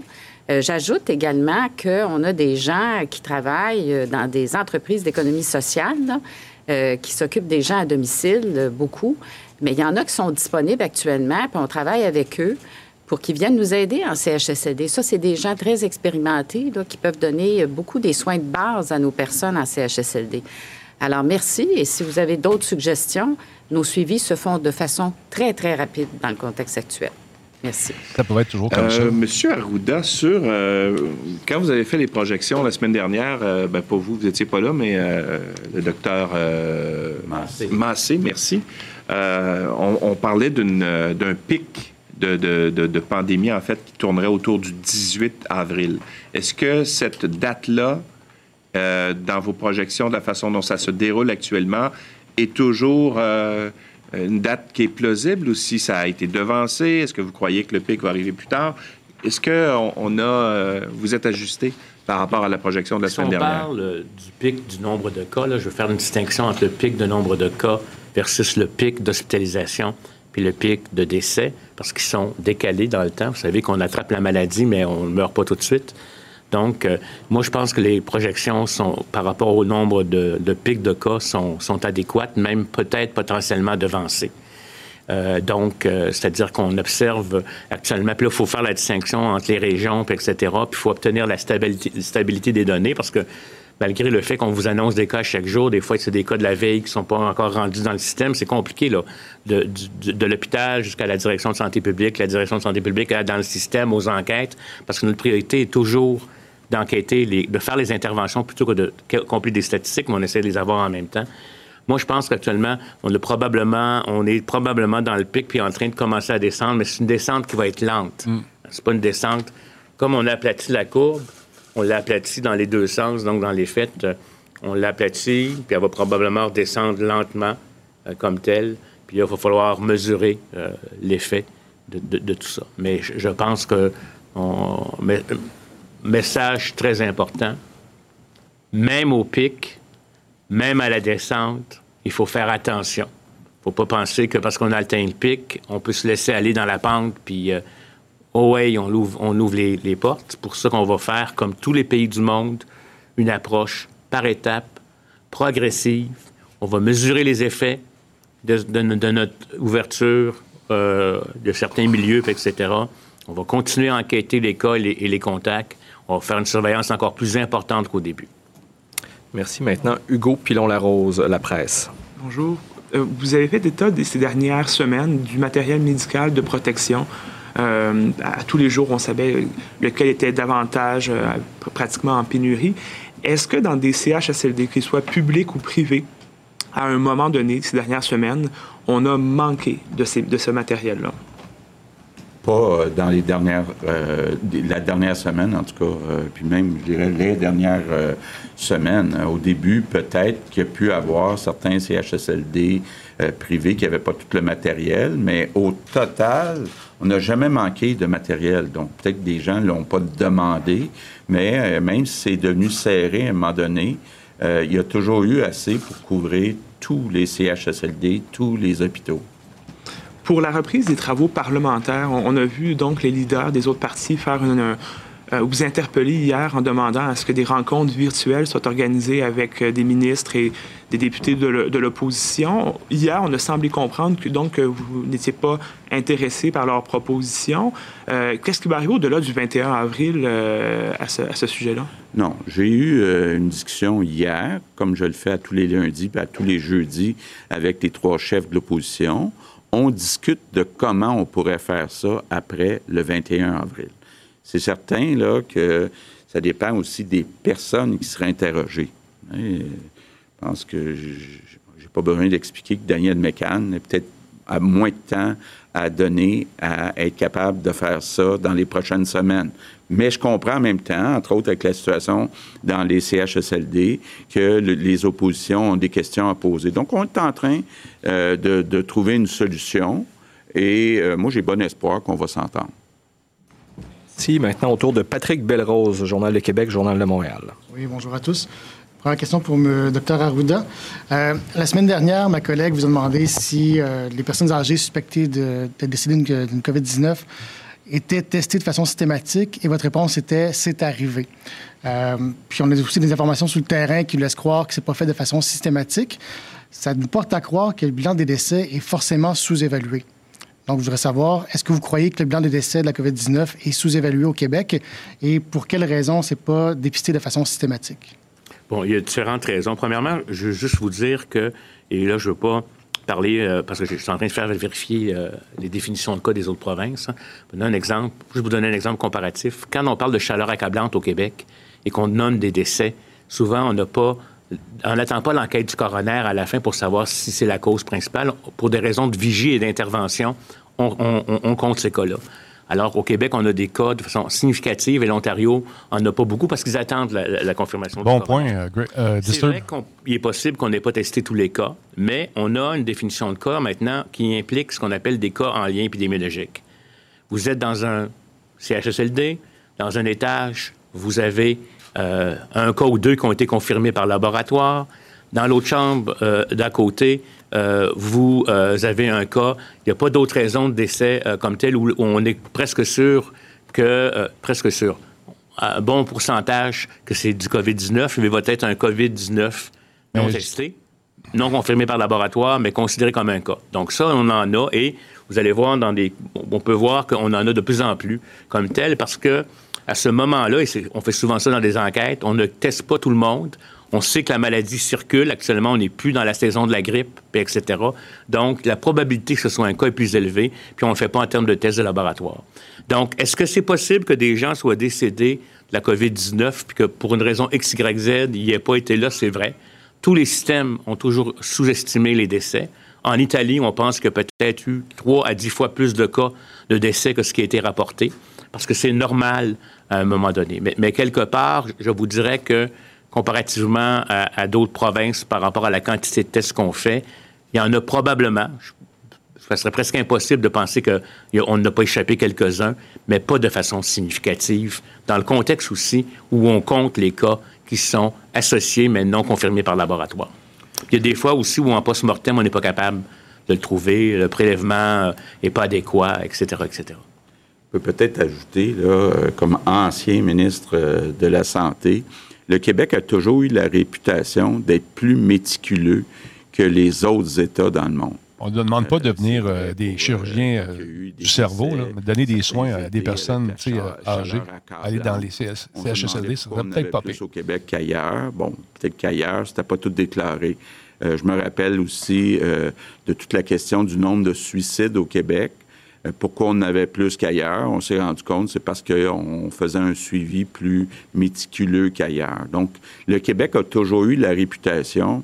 Euh, j'ajoute également qu'on a des gens qui travaillent dans des entreprises d'économie sociale, qui s'occupent des gens à domicile, beaucoup. Mais il y en a qui sont disponibles actuellement, puis on travaille avec eux pour qu'ils viennent nous aider en CHSLD. Ça, c'est des gens très expérimentés qui peuvent donner beaucoup des soins de base à nos personnes en CHSLD. Alors, merci. Et si vous avez d'autres suggestions, nos suivis se font de façon très, très rapide dans le contexte actuel. Merci. Ça pourrait être toujours comme ça. Euh, Monsieur Arruda, sur euh, quand vous avez fait les projections la semaine dernière, euh, ben, pour vous, vous n'étiez pas là, mais le docteur Massé. Massé, merci. On, parlait d'un pic de, de, pandémie, en fait, qui tournerait autour du 18 avril. Est-ce que cette date-là euh, dans vos projections de la façon dont ça se déroule actuellement est toujours euh, une date qui est plausible ou si ça a été devancé? Est-ce que vous croyez que le pic va arriver plus tard? Est-ce que on, a, euh, vous êtes ajusté par rapport à la projection de la semaine dernière? On parle du pic du nombre de cas, là, je veux faire une distinction entre le pic de nombre de cas versus le pic d'hospitalisation puis le pic de décès, parce qu'ils sont décalés dans le temps. Vous savez qu'on attrape la maladie, mais on ne meurt pas tout de suite. Donc, euh, moi, je pense que les projections sont, par rapport au nombre de, pics de cas sont, adéquates, même peut-être potentiellement devancées. Euh, donc, euh, c'est-à-dire qu'on observe actuellement, puis là, il faut faire la distinction entre les régions, puis etc., puis il faut obtenir la stabilité, des données, parce que malgré le fait qu'on vous annonce des cas chaque jour, des fois, c'est des cas de la veille qui ne sont pas encore rendus dans le système. C'est compliqué, là, de, de l'hôpital jusqu'à la direction de santé publique, la direction de santé publique dans le système, aux enquêtes, parce que notre priorité est toujours d'enquêter, de faire les interventions plutôt que de compléter des statistiques, mais on essaie de les avoir en même temps. Moi, je pense qu'actuellement, on, est probablement, on est probablement dans le pic puis en train de commencer à descendre, mais c'est une descente qui va être lente. Mm. C'est pas une descente. Comme on a aplati la courbe, on l'a aplati dans les deux sens, donc dans les faits, euh, on l'aplatit, puis elle va probablement redescendre lentement euh, comme telle. Puis là, il va falloir mesurer euh, l'effet de, tout ça. Mais je, pense que on, message très important. Même au pic, même à la descente, il faut faire attention. Il ne faut pas penser que parce qu'on a atteint le pic, on peut se laisser aller dans la pente, puis euh, oh ouais, on ouvre, les, portes. C'est pour ça qu'on va faire, comme tous les pays du monde, une approche par étapes, progressive. On va mesurer les effets de, notre ouverture euh, de certains milieux, etc. On va continuer à enquêter les cas et les contacts on va faire une surveillance encore plus importante qu'au début. Merci. Maintenant, Hugo Pilon-Larose, La Presse. Bonjour. Euh, vous avez fait état ces dernières semaines du matériel médical de protection. Euh, à tous les jours, on savait lequel était davantage euh, pratiquement en pénurie. Est-ce que dans des CHSLD, qu'ils soient publics ou privés, à un moment donné, ces dernières semaines, on a manqué de, ces, de ce matériel-là? Pas euh, dans les dernières, euh, la dernière semaine, en tout cas, euh, puis même, je dirais, les dernières semaines. Au début, peut-être qu'il y a pu avoir certains CHSLD privés qui n'avaient pas tout le matériel, mais au total, on n'a jamais manqué de matériel. Donc, peut-être que des gens ne l'ont pas demandé, mais même si c'est devenu serré à un moment donné, il y a toujours eu assez pour couvrir tous les CHSLD, tous les hôpitaux. Pour la reprise des travaux parlementaires, on, a vu donc les leaders des autres partis faire une, euh, vous interpeller hier en demandant à ce que des rencontres virtuelles soient organisées avec euh, des ministres et des députés de l'opposition. Hier, on a semblé comprendre que donc vous n'étiez pas intéressé par leurs propositions. Euh, qu'est-ce qui va arriver au-delà du 21 avril à ce, sujet-là? Non, j'ai eu une discussion hier, comme je le fais à tous les lundis à tous les jeudis avec les trois chefs de l'opposition on discute de comment on pourrait faire ça après le 21 avril. C'est certain là, que ça dépend aussi des personnes qui seraient interrogées. Hein, je pense que j'ai pas besoin d'expliquer que Daniel McCann est peut-être a moins de temps à donner à être capable de faire ça dans les prochaines semaines. Mais je comprends en même temps, entre autres avec la situation dans les CHSLD, que les oppositions ont des questions à poser. Donc, on est en train euh, de, trouver une solution et euh, moi, j'ai bon espoir qu'on va s'entendre. Si, maintenant, autour de Patrick Belrose, Journal de Québec, Journal de Montréal. Oui, bonjour à tous. Première question pour le Dr Arruda. Euh, la semaine dernière, ma collègue vous a demandé si les personnes âgées suspectées d'être décédées d'une COVID-19 était testé de façon systématique et votre réponse était c'est arrivé. Euh, puis on a aussi des informations sur le terrain qui laissent croire que c'est pas fait de façon systématique. Ça nous porte à croire que le bilan des décès est forcément sous-évalué. Donc, je voudrais savoir, est-ce que vous croyez que le bilan des décès de la COVID-19 est sous-évalué au Québec et pour quelles raisons c'est pas dépisté de façon systématique? Bon, il y a différentes raisons. Premièrement, je veux juste vous dire que, et là, je veux pas parler, euh, parce que je suis en train de faire vérifier euh, les définitions de cas des autres provinces. Hein. Je vais vous donner un exemple comparatif. Quand on parle de chaleur accablante au Québec et qu'on nomme des décès, souvent, on n'a pas on n'attend pas l'enquête du coroner à la fin pour savoir si c'est la cause principale. Pour des raisons de vigie et d'intervention, on, compte ces cas-là. Alors, au Québec, on a des cas de façon significative et l'Ontario en a pas beaucoup parce qu'ils attendent la, confirmation. Bon point, euh, euh, C'est vrai qu'il est possible qu'on n'ait pas testé tous les cas, mais on a une définition de cas maintenant qui implique ce qu'on appelle des cas en lien épidémiologique. Vous êtes dans un CHSLD, dans un étage, vous avez euh, un cas ou deux qui ont été confirmés par laboratoire. Dans l'autre chambre d'à côté, euh, vous euh, avez un cas, il n'y a pas d'autre raison de décès euh, comme tel où, on est presque sûr que, presque sûr, un bon pourcentage que c'est du COVID-19, mais va être un COVID-19 non testé, non confirmé par laboratoire, mais considéré comme un cas. Donc ça, on en a et vous allez voir dans des... On peut voir qu'on en a de plus en plus comme tel parce que à ce moment-là, et on fait souvent ça dans des enquêtes, on ne teste pas tout le monde, on sait que la maladie circule. Actuellement, on n'est plus dans la saison de la grippe, etc. Donc, la probabilité que ce soit un cas est plus élevée, puis on ne le fait pas en termes de tests de laboratoire. Donc, est-ce que c'est possible que des gens soient décédés de la COVID-19, puis que pour une raison X, Y, Z, il n'y ait pas été là? C'est vrai. Tous les systèmes ont toujours sous-estimé les décès. En Italie, on pense qu'il y a peut-être eu 3 à 10 fois plus de cas de décès que ce qui a été rapporté, parce que c'est normal à un moment donné. Mais quelque part, je vous dirais que comparativement à, d'autres provinces par rapport à la quantité de tests qu'on fait. Il y en a probablement. Ce serait presque impossible de penser qu'on n'a pas échappé quelques-uns, mais pas de façon significative, dans le contexte aussi où on compte les cas qui sont associés mais non confirmés par laboratoire. Il y a des fois aussi où en post-mortem, on n'est pas capable de le trouver, le prélèvement n'est pas adéquat, etc., etc. Peut peut-être ajouter, euh, comme ancien ministre euh, de la Santé, le Québec a toujours eu la réputation d'être plus méticuleux que les autres États dans le monde. On ne demande pas de devenir des chirurgiens du cerveau, mais donner des soins à des personnes âgées, aller dans les CHSLD, ça serait peut-être pas plus au Québec qu'ailleurs. Bon, peut-être qu'ailleurs, c'était pas tout déclaré. je me rappelle aussi de toute la question du nombre de suicides au Québec. Euh, pourquoi on avait plus qu'ailleurs? On s'est rendu compte, c'est parce qu'on faisait un suivi plus méticuleux qu'ailleurs. Donc, le Québec a toujours eu la réputation,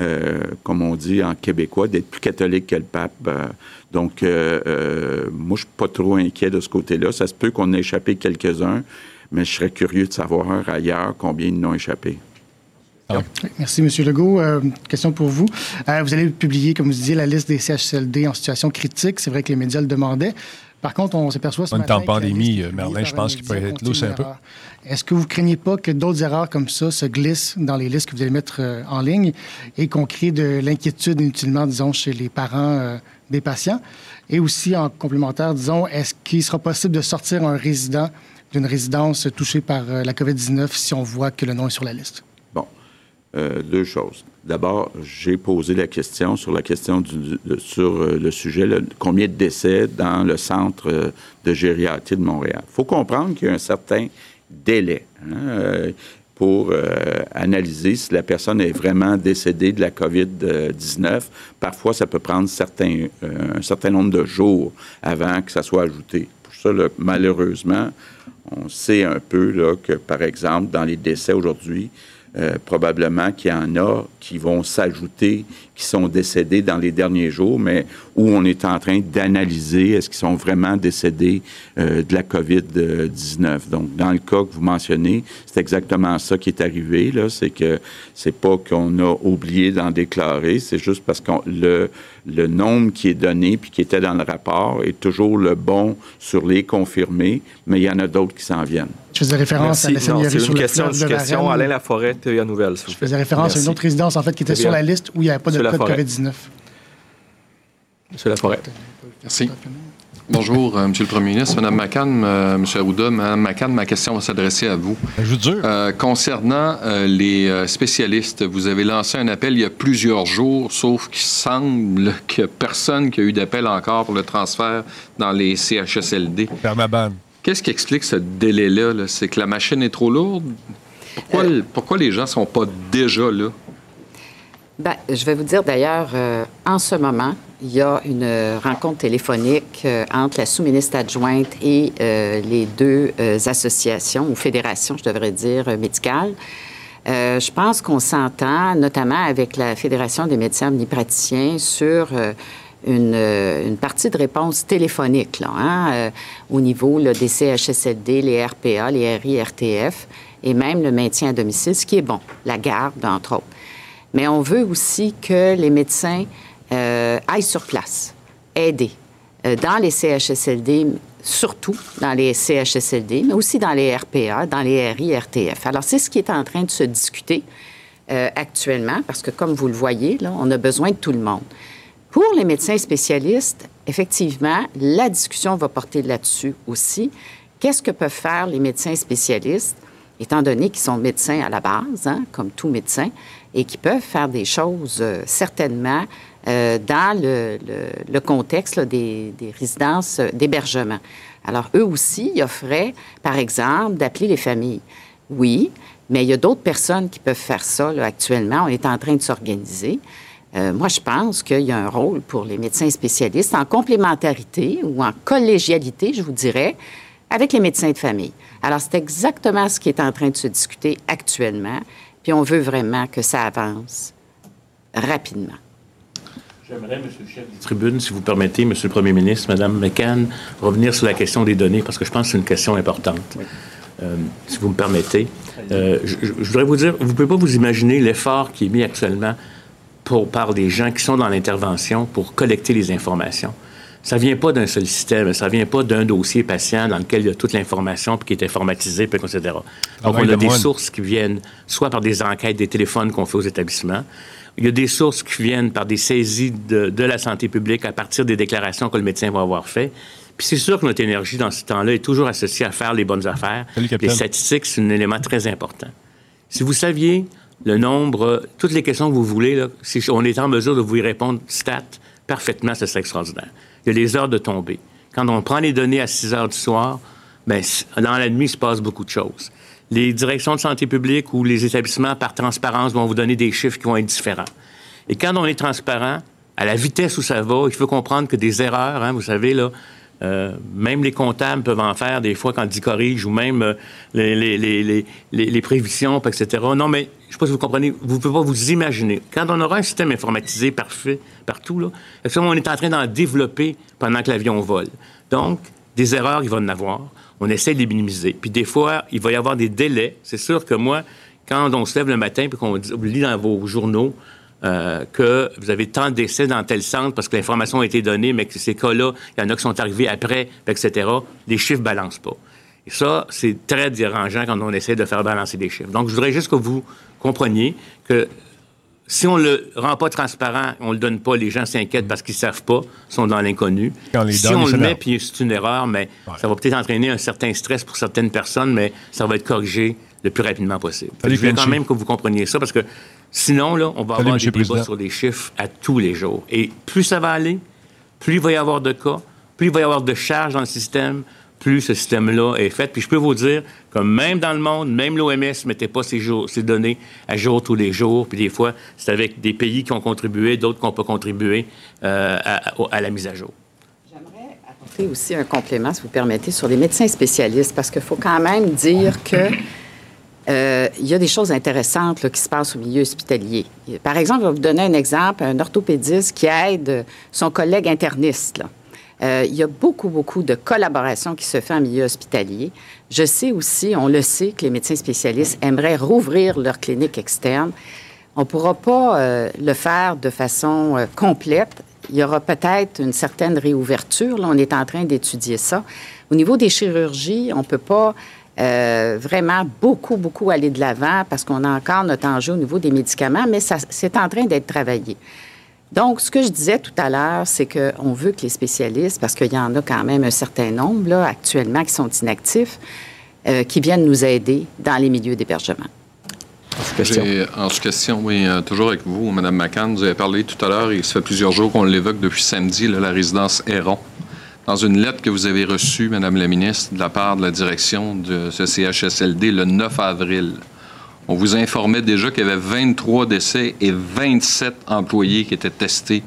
euh, comme on dit en québécois, d'être plus catholique que le pape. Euh, donc, moi, je suis pas trop inquiet de ce côté-là. Ça se peut qu'on ait échappé quelques-uns, mais je serais curieux de savoir ailleurs combien ils n'ont échappé. Merci, M. Legault. Euh, question pour vous. Euh, vous allez publier, comme vous disiez, la liste des CHSLD en situation critique. C'est vrai que les médias le demandaient. Par contre, on s'aperçoit ce on matin... en pandémie, euh, Merlin, je pense qu'il peut être lousse un peu. Est-ce que vous craignez pas que d'autres erreurs comme ça se glissent dans les listes que vous allez mettre en ligne et qu'on crée de l'inquiétude inutilement, disons, chez les parents des patients? Et aussi, en complémentaire, disons, est-ce qu'il sera possible de sortir un résident d'une résidence touchée par la COVID-19 si on voit que le nom est sur la liste? Euh, deux choses. D'abord, j'ai posé la question sur la question du, sur euh, le sujet, combien de décès dans le centre euh, de gériatrie de Montréal. Il faut comprendre qu'il y a un certain délai hein, pour analyser si la personne est vraiment décédée de la COVID-19. Parfois, ça peut prendre un certain nombre de jours avant que ça soit ajouté. Pour ça, malheureusement, on sait un peu que, par exemple, dans les décès aujourd'hui, euh, probablement qu'il y en a qui vont s'ajouter, qui sont décédés dans les derniers jours, mais où on est en train d'analyser est-ce qu'ils sont vraiment décédés euh, de la COVID-19. Donc, dans le cas que vous mentionnez, c'est exactement ça qui est arrivé. Là, c'est que c'est pas qu'on a oublié d'en déclarer, c'est juste parce que le, le nombre qui est donné puis qui était dans le rapport est toujours le bon sur les confirmés, mais il y en a d'autres qui s'en viennent. Je faisais référence à la sur une question, de question. Alain Laforêt, TVA Nouvelle. Je faisais référence à une autre résidence, en fait, qui était sur la liste où il n'y avait pas de cas de COVID-19. Monsieur Laforêt. Merci. Bonjour, euh, Monsieur le Premier ministre, Madame McCann, euh, Monsieur Arruda. Madame McCann, ma question va s'adresser à vous. Ben, je vous euh, concernant les spécialistes, vous avez lancé un appel il y a plusieurs jours, sauf qu'il semble que personne qui a eu d'appel encore pour le transfert dans les CHSLD. Permaban. Qu'est-ce qui explique ce délai-là? -là, c'est que la machine est trop lourde? Pourquoi, pourquoi les gens ne sont pas déjà là? Bien, je vais vous dire d'ailleurs, en ce moment, il y a une rencontre téléphonique euh, entre la sous-ministre adjointe et euh, les deux euh, associations, ou fédérations, je devrais dire, médicales. je pense qu'on s'entend, notamment avec la Fédération des médecins omnipraticiens, sur une, partie de réponse téléphonique là, hein, au niveau des CHSLD, les RPA, les RI-RTF, et même le maintien à domicile, ce qui est bon, la garde, entre autres. Mais on veut aussi que les médecins euh, aillent sur place, aider euh, dans les CHSLD, surtout dans les CHSLD, mais aussi dans les RPA, dans les RI, RTF. Alors, c'est ce qui est en train de se discuter euh, actuellement, parce que comme vous le voyez, là, on a besoin de tout le monde. Pour les médecins spécialistes, effectivement, la discussion va porter là-dessus aussi. Qu'est-ce que peuvent faire les médecins spécialistes, étant donné qu'ils sont médecins à la base, hein, comme tout médecin, et qui peuvent faire des choses certainement euh, dans le, contexte des, résidences d'hébergement. Alors, eux aussi, ils offraient, par exemple, d'appeler les familles. Oui, mais il y a d'autres personnes qui peuvent faire ça actuellement. On est en train de s'organiser. Euh, moi, je pense qu'il y a un rôle pour les médecins spécialistes en complémentarité ou en collégialité, je vous dirais, avec les médecins de famille. Alors, c'est exactement ce qui est en train de se discuter actuellement, puis on veut vraiment que ça avance rapidement. J'aimerais, M. le chef de tribune, si vous permettez, M. le Premier ministre, Mme McCann, revenir sur la question des données, parce que je pense que c'est une question importante. Euh, si vous me permettez. Euh, je, voudrais vous dire, vous ne pouvez pas vous imaginer l'effort qui est mis actuellement pour, par des gens qui sont dans l'intervention pour collecter les informations. Ça ne vient pas d'un seul système, ça ne vient pas d'un dossier patient dans lequel il y a toute l'information puis qui est informatisée, puis etc. Donc, on a des sources qui viennent soit par des enquêtes, des téléphones qu'on fait aux établissements, il y a des sources qui viennent par des saisies de, la santé publique à partir des déclarations que le médecin va avoir fait. Puis c'est sûr que notre énergie dans ce temps-là est toujours associée à faire les bonnes affaires. les statistiques, c'est un élément très important. Si vous saviez le nombre, toutes les questions que vous voulez, si on est en mesure de vous y répondre, stats, parfaitement, ce serait extraordinaire. Il y a les heures de tomber. Quand on prend les données à 6 heures du soir, bien, dans la nuit, il se passe beaucoup de choses. Les directions de santé publique ou les établissements, par transparence, vont vous donner des chiffres qui vont être différents. Et quand on est transparent, à la vitesse où ça va, il faut comprendre que des erreurs, hein, vous savez, là, euh, même les comptables peuvent en faire des fois quand ils corrigent ou même euh, les, prévisions, etc. Non, mais je ne sais pas si vous comprenez, vous ne pouvez pas vous imaginer. Quand on aura un système informatisé parfait partout, là, on est en train d'en développer pendant que l'avion vole. Donc, des erreurs, il va en avoir. On essaie de les minimiser. Puis des fois, il va y avoir des délais. C'est sûr que moi, quand on se lève le matin et qu'on lit dans vos journaux euh, que vous avez tant de décès dans tel centre parce que l'information a été donnée, mais que ces cas-là, il y en a qui sont arrivés après, etc., les chiffres ne balancent pas. Et ça, c'est très dérangeant quand on essaie de faire balancer des chiffres. Donc, je voudrais juste que vous compreniez que si on le rend pas transparent, on le donne pas, les gens s'inquiètent parce qu'ils savent pas, sont dans l'inconnu. Si on le met, puis c'est une erreur, mais ça va peut-être entraîner un certain stress pour certaines personnes, mais ça va être corrigé le plus rapidement possible. je voulais quand même que vous compreniez ça parce que Sinon, là, on va avoir des débats sur les chiffres à tous les jours. Et plus ça va aller, plus il va y avoir de cas, plus il va y avoir de charges dans le système, plus ce système-là est fait. Puis je peux vous dire que même dans le monde, même l'OMS ne mettait pas ces, données à jour tous les jours. Puis des fois, c'est avec des pays qui ont contribué, d'autres qui n'ont pas contribué euh, à, la mise à jour. J'aimerais apporter aussi un complément, si vous permettez, sur les médecins spécialistes, parce qu'il faut quand même dire que euh, il y a des choses intéressantes qui se passent au milieu hospitalier. Par exemple, je vais vous donner un exemple, un orthopédiste qui aide son collègue interniste. Euh, il y a beaucoup, beaucoup de collaboration qui se fait en milieu hospitalier. Je sais aussi, on le sait, que les médecins spécialistes aimeraient rouvrir leur clinique externe. On ne pourra pas euh, le faire de façon complète. Il y aura peut-être une certaine réouverture. Là, on est en train d'étudier ça. Au niveau des chirurgies, on ne peut pas euh, vraiment beaucoup, beaucoup aller de l'avant parce qu'on a encore notre enjeu au niveau des médicaments, mais c'est en train d'être travaillé. Donc, ce que je disais tout à l'heure, c'est qu'on veut que les spécialistes, parce qu'il y en a quand même un certain nombre là, actuellement qui sont inactifs, euh, qui viennent nous aider dans les milieux d'hébergement. En question, oui, euh, toujours avec vous, Mme McCann. Vous avez parlé tout à l'heure, il se fait plusieurs jours qu'on l'évoque depuis samedi, la résidence Héron. Dans une lettre que vous avez reçue, Madame la ministre, de la part de la direction de ce CHSLD le 9 avril, on vous informait déjà qu'il y avait 23 décès et 27 employés qui étaient testés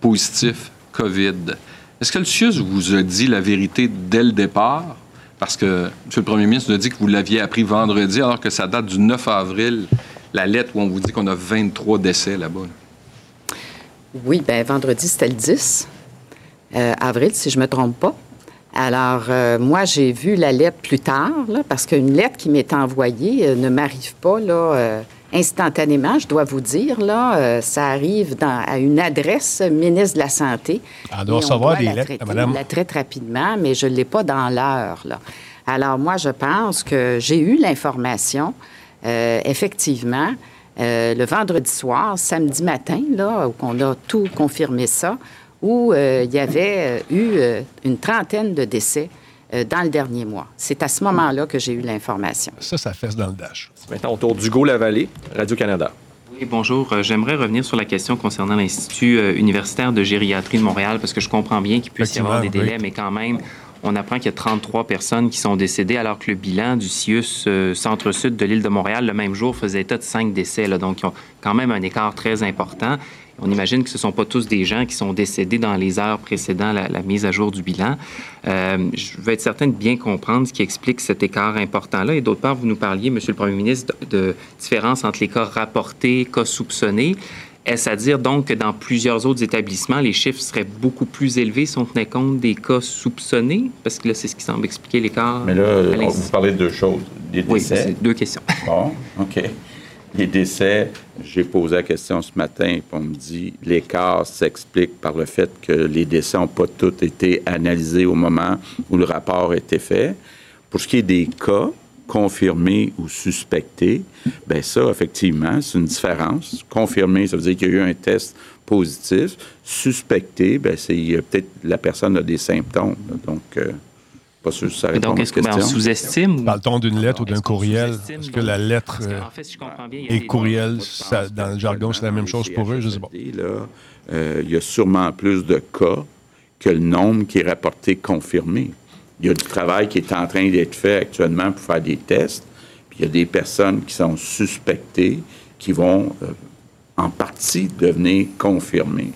positifs COVID. Est-ce que le CIUS vous a dit la vérité dès le départ? Parce que M. le Premier ministre nous a dit que vous l'aviez appris vendredi, alors que ça date du 9 avril, la lettre où on vous dit qu'on a 23 décès là-bas. Oui, bien, vendredi, c'était le 10. Euh, avril, si je ne me trompe pas. Alors, euh, moi, j'ai vu la lettre plus tard, parce qu'une lettre qui m'est envoyée euh, ne m'arrive pas là, instantanément, je dois vous dire. Là, ça arrive à une adresse ministre de la Santé. Elle doit recevoir des lettres, traiter, madame. la traite rapidement, mais je ne l'ai pas dans l'heure. Alors, moi, je pense que j'ai eu l'information, effectivement, le vendredi soir, samedi matin, là, où on a tout confirmé ça où euh, il y avait euh, eu euh, une trentaine de décès dans le dernier mois. C'est à ce moment-là que j'ai eu l'information. Ça, ça fesse dans le dash. Maintenant, autour d'Hugo Lavallée, Radio-Canada. Oui, bonjour. J'aimerais revenir sur la question concernant l'Institut universitaire de gériatrie de Montréal, parce que je comprends bien qu'il puisse y avoir des délais, mais quand même, on apprend qu'il y a 33 personnes qui sont décédées, alors que le bilan du CIUS centre-sud de l'île de Montréal, le même jour, faisait état de 5 décès. donc, ils ont quand même un écart très important. On imagine que ce ne sont pas tous des gens qui sont décédés dans les heures précédant la, mise à jour du bilan. Euh, je veux être certain de bien comprendre ce qui explique cet écart important-là. Et d'autre part, vous nous parliez, Monsieur le Premier ministre, de, différence entre les cas rapportés, cas soupçonnés. Est-ce à dire donc que dans plusieurs autres établissements, les chiffres seraient beaucoup plus élevés si on tenait compte des cas soupçonnés? Parce que là, c'est ce qui semble expliquer l'écart. Mais là, vous parlez de deux choses. Des oui, c'est deux questions. Bon, OK les décès, j'ai posé la question ce matin, et on me dit l'écart s'explique par le fait que les décès n'ont pas tous été analysés au moment où le rapport a été fait. Pour ce qui est des cas confirmés ou suspectés, bien ça, effectivement, c'est une différence. Confirmé, ça veut dire qu'il y a eu un test positif. Suspecté, bien c'est peut-être la personne a des symptômes. Donc, euh, Pas sûr si ça répond Donc, est-ce qu'on sous-estime? Parle-t-on d'une lettre ou d'un courriel? Est-ce que la lettre et courriel, dans le jargon, c'est la même chose pour eux? Je ne sais pas. Euh, il y a sûrement plus de cas que le nombre qui est rapporté confirmé. Il y a du travail qui est en train d'être fait actuellement pour faire des tests. Puis il y a des personnes qui sont suspectées qui vont euh, en partie devenir confirmées.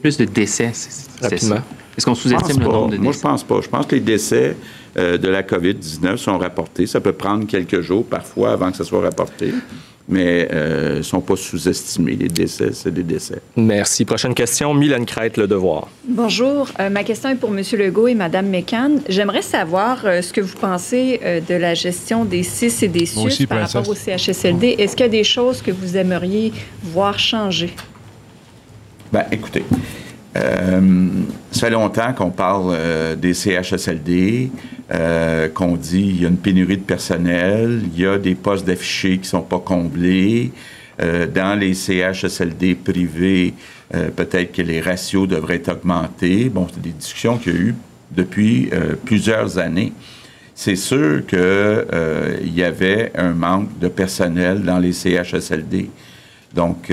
Plus de décès, c'est ça? Est-ce qu'on sous-estime le nombre de décès? Moi, je pense pas. Je pense que les décès euh, de la COVID-19 sont rapportés. Ça peut prendre quelques jours parfois avant que ça soit rapporté mais euh, ne sont pas sous-estimés. Les décès, c'est des décès. Merci. Prochaine question, Mylène Crête, Le Devoir. Bonjour. Euh, ma question est pour M. Legault et Mme McCann. J'aimerais savoir euh, ce que vous pensez euh, de la gestion des CIS et des SUS par rapport au CHSLD. Est-ce qu'il y a des choses que vous aimeriez voir changer? Bien, écoutez, ça fait longtemps qu'on parle des CHSLD. Euh, qu'on dit il y a une pénurie de personnel, il y a des postes d'affichés qui sont pas comblés. Euh, dans les CHSLD privés, euh, peut-être que les ratios devraient être augmentés. Bon, c'est des discussions qu'il y a eu depuis plusieurs années. C'est sûr qu'il y avait un manque de personnel dans les CHSLD. Donc,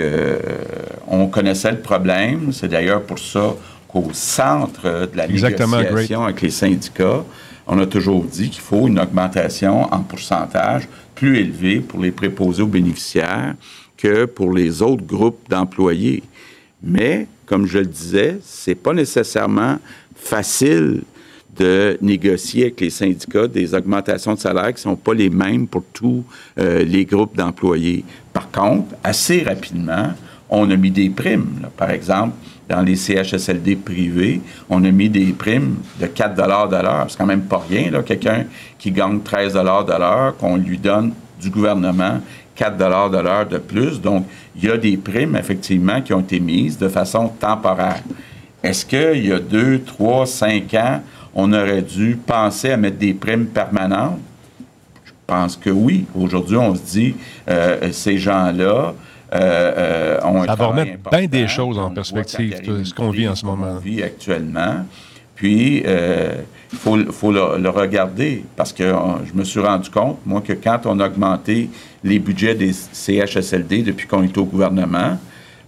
on connaissait le problème. C'est d'ailleurs pour ça qu'au centre de la négociation avec les syndicats, on a toujours dit qu'il faut une augmentation en pourcentage plus élevée pour les préposés aux bénéficiaires que pour les autres groupes d'employés. Mais, comme je le disais, c'est pas nécessairement facile de négocier avec les syndicats des augmentations de salaire qui ne sont pas les mêmes pour tous euh, les groupes d'employés. Par contre, assez rapidement, on a mis des primes. Par exemple, dans les CHSLD privés, on a mis des primes de 4 de l'heure. C'est quand même pas rien. Quelqu'un qui gagne 13 de l'heure, qu'on lui donne du gouvernement 4 de l'heure de plus. Donc, il y a des primes, effectivement, qui ont été mises de façon temporaire. Est-ce qu'il y a deux, trois, cinq ans, on aurait dû penser à mettre des primes permanentes? Je pense que oui. Aujourd'hui, on se dit, euh, ces gens-là, euh, euh, ça va remettre bien des choses en perspective, ce qu'on vit en ce moment. Vit actuellement. Puis, il euh, faut, le, regarder parce que je me suis rendu compte, moi, que quand on a augmenté les budgets des CHSLD depuis qu'on est au gouvernement,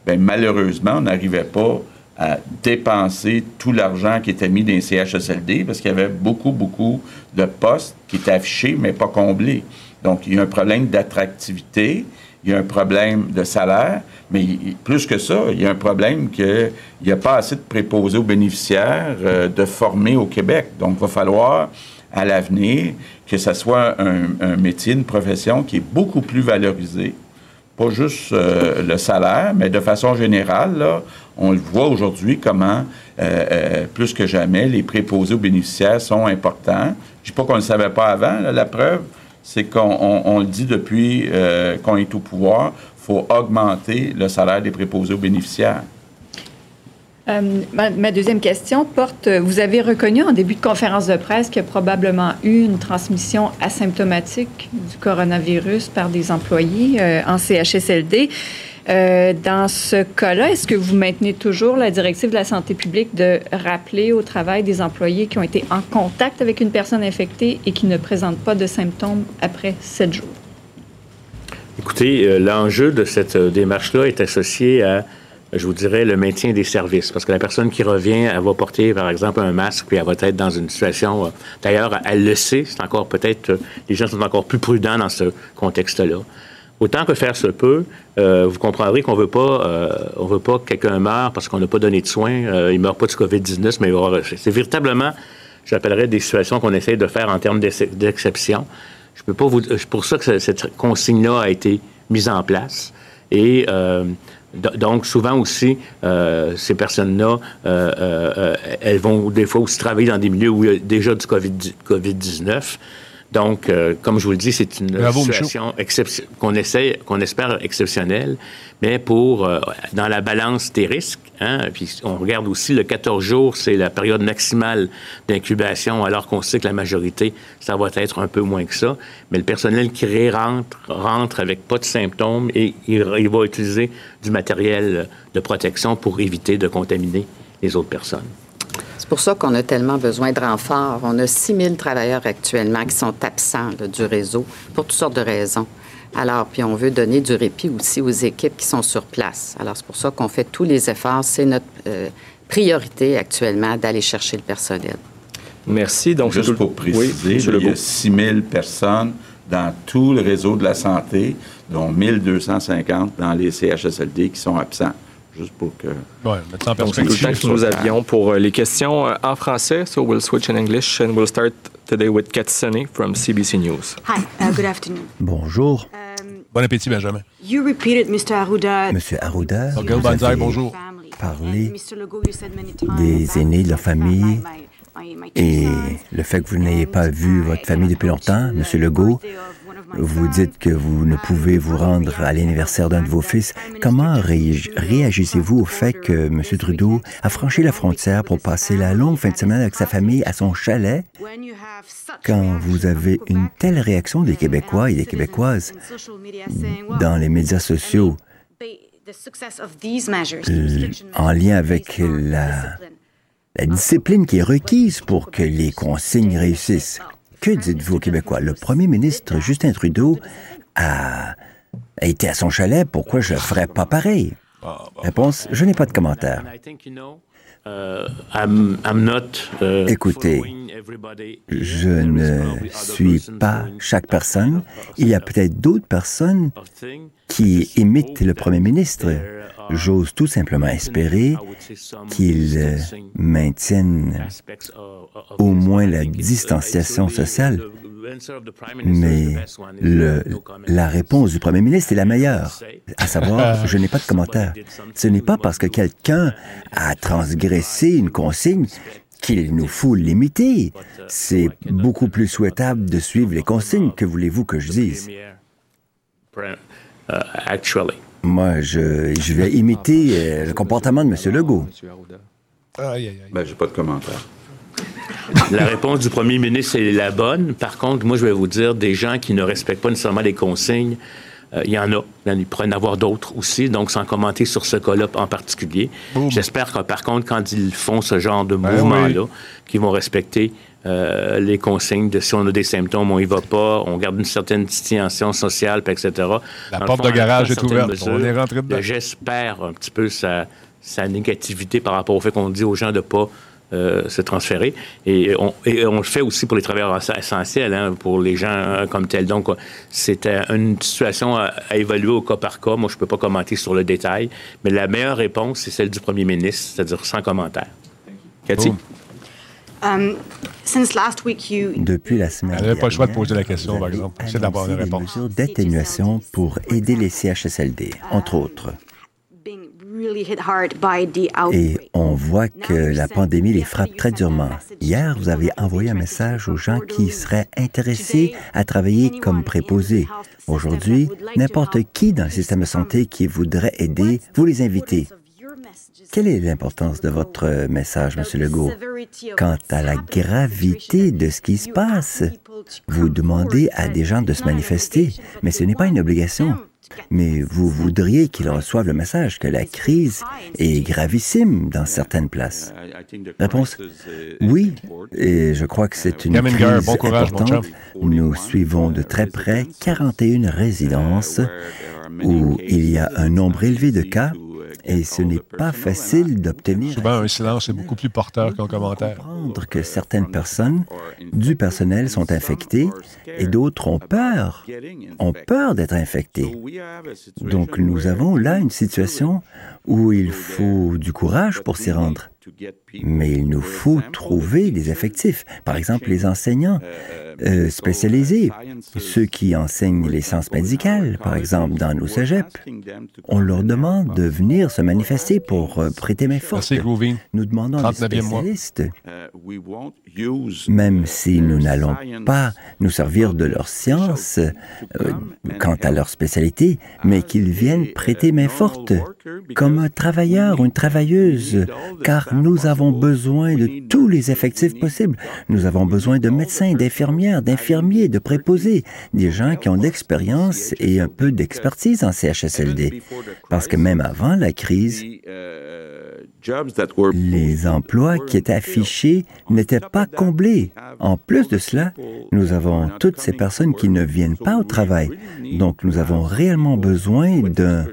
bien, malheureusement, on n'arrivait pas à dépenser tout l'argent qui était mis dans les CHSLD parce qu'il y avait beaucoup, beaucoup de postes qui étaient affichés mais pas comblés. Donc, il y a un problème d'attractivité il y a un problème de salaire, mais plus que ça, il y a un problème qu'il n'y a pas assez de préposés aux bénéficiaires euh, de former au Québec. Donc, il va falloir à l'avenir que ce soit un, métier, une profession qui est beaucoup plus valorisée. Pas juste euh, le salaire, mais de façon générale, on le voit aujourd'hui comment, euh, plus que jamais, les préposés aux bénéficiaires sont importants. Je ne dis pas qu'on ne le savait pas avant, la preuve, c'est qu'on le dit depuis euh, qu'on est au pouvoir, il faut augmenter le salaire des préposés aux bénéficiaires. Euh, ma, deuxième question porte, vous avez reconnu en début de conférence de presse qu'il y a probablement eu une transmission asymptomatique du coronavirus par des employés euh, en CHSLD. Euh, dans ce cas-là, est-ce que vous maintenez toujours la directive de la santé publique de rappeler au travail des employés qui ont été en contact avec une personne infectée et qui ne présentent pas de symptômes après sept jours? Écoutez, euh, l'enjeu de cette euh, démarche-là est associé à, je vous dirais, le maintien des services. Parce que la personne qui revient, elle va porter, par exemple, un masque, puis elle va être dans une situation. D'ailleurs, elle le sait, c'est encore peut-être. Les gens sont encore plus prudents dans ce contexte-là. Autant que faire se peut, euh, vous comprendrez qu'on veut pas, euh, on veut pas que quelqu'un meure parce qu'on n'a pas donné de soins. Euh, il meurt pas du COVID-19, mais c'est véritablement, j'appellerais des situations qu'on essaie de faire en termes d'exception. Je peux pas vous, pour ça que cette consigne-là a été mise en place. Et donc, souvent aussi, ces personnes-là, elles vont des fois aussi travailler dans des milieux où il y a déjà du COVID-19. Donc, euh, comme je vous le dis, c'est une situation qu'on essaie, qu'on espère exceptionnelle, mais pour euh, dans la balance des risques. Hein, puis on regarde aussi le 14 jours, c'est la période maximale d'incubation, alors qu'on sait que la majorité, ça va être un peu moins que ça. Mais le personnel qui rentre, rentre avec pas de symptômes et il, il va utiliser du matériel de protection pour éviter de contaminer les autres personnes. C'est pour ça qu'on a tellement besoin de renforts. On a 6 000 travailleurs actuellement qui sont absents du réseau pour toutes sortes de raisons. Alors, puis on veut donner du répit aussi aux équipes qui sont sur place. Alors, c'est pour ça qu'on fait tous les efforts. C'est notre euh, priorité actuellement d'aller chercher le personnel. Merci. Donc, Juste pour préciser, il y a 6 000 personnes dans tout le réseau de la santé, dont 1 250 dans les CHSLD qui sont absents. Juste pour que. Oui, mettre en perspective. C'est le temps que nous avions pour euh, les questions euh, en français. So we'll switch in English and we'll start today with Kat Sunny from CBC News. Hi, uh, good afternoon. Bonjour. Um, bon appétit, Benjamin. You repeated, Mr. Arruda. Monsieur Arruda. Banzai, bonjour. Parler des aînés de leur famille et le fait que vous n'ayez pas vu votre famille depuis longtemps, Monsieur Legault, vous dites que vous ne pouvez vous rendre à l'anniversaire d'un de vos fils. Comment réagissez-vous au fait que M. Trudeau a franchi la frontière pour passer la longue fin de semaine avec sa famille à son chalet? Quand vous avez une telle réaction des Québécois et des Québécoises dans les médias sociaux en lien avec la, la discipline qui est requise pour que les consignes réussissent? Que dites-vous aux Québécois? Le premier ministre Justin Trudeau a, été à son chalet. Pourquoi je ne ferais pas pareil? Réponse, je n'ai pas de commentaire. Écoutez, je ne suis pas chaque personne. Il y a peut-être d'autres personnes qui imitent le Premier ministre. J'ose tout simplement espérer qu'ils maintiennent au moins la distanciation sociale. Mais le, la réponse du premier ministre est la meilleure, à savoir, je n'ai pas de commentaire. Ce n'est pas parce que quelqu'un a transgressé une consigne qu'il nous faut l'imiter. C'est beaucoup plus souhaitable de suivre les consignes. Que voulez-vous que je dise? Moi, je, je vais imiter euh, le comportement de M. Legault. Ben, j'ai pas de commentaire. La réponse du premier ministre est la bonne. Par contre, moi, je vais vous dire, des gens qui ne respectent pas nécessairement les consignes, euh, il y en a. Il pourrait y en avoir d'autres aussi. Donc, sans commenter sur ce cas-là en particulier. J'espère que, par contre, quand ils font ce genre de ben mouvement-là, qu'ils vont respecter euh, les consignes de si on a des symptômes, on y va pas, on garde une certaine distinction sociale, etc. La porte de garage est ouverte. on est rentré dedans. J'espère un petit peu sa, sa négativité par rapport au fait qu'on dit aux gens de pas euh, se transférer. Et on, le fait aussi pour les travailleurs essentiels, hein, pour les gens euh, comme tels. Donc, c'est une situation à, évaluer au cas par cas. Moi, je ne peux pas commenter sur le détail, mais la meilleure réponse, c'est celle du premier ministre, c'est-à-dire sans commentaire. Cathy? Depuis la semaine n'avait pas le choix de poser la question, par exemple. C'est d'avoir une réponse. mesures d'atténuation pour aider les CHSLD, entre autres. Et on voit que la pandémie les frappe très durement. Hier, vous avez envoyé un message aux gens qui seraient intéressés à travailler comme préposés. Aujourd'hui, n'importe qui dans le système de santé qui voudrait aider, vous les invitez. Quelle est l'importance de votre message, M. Legault? Quant à la gravité de ce qui se passe, vous demandez à des gens de se manifester, mais ce n'est pas une obligation. Mais vous voudriez qu'ils reçoivent le message que la crise est gravissime dans certaines places. Réponse Oui, et je crois que c'est une crise importante. Nous suivons de très près 41 résidences où il y a un nombre élevé de cas et ce n'est pas facile d'obtenir. Souvent, un silence est beaucoup plus porteur qu'un commentaire. Comprendre que certaines personnes du personnel sont infectées et d'autres ont peur, ont peur d'être infectées. Donc, nous avons là une situation où il faut du courage pour s'y rendre. Mais il nous faut trouver des effectifs. Par exemple, les enseignants euh, spécialisés, ceux qui enseignent les sciences médicales, par exemple, dans nos cégeps. On leur demande de venir se manifester pour euh, prêter main forte. Nous demandons à des spécialistes, même si nous n'allons pas nous servir de leur science euh, quant à leur spécialité, mais qu'ils viennent prêter main forte comme un travailleur ou une travailleuse, car nous avons besoin de tous les effectifs possibles. Nous avons besoin de médecins, d'infirmières, d'infirmiers, de préposés, des gens qui ont de l'expérience et un peu d'expertise en CHSLD. Parce que même avant la crise, les emplois qui étaient affichés n'étaient pas comblés. En plus de cela, nous avons toutes ces personnes qui ne viennent pas au travail. Donc, nous avons réellement besoin d'un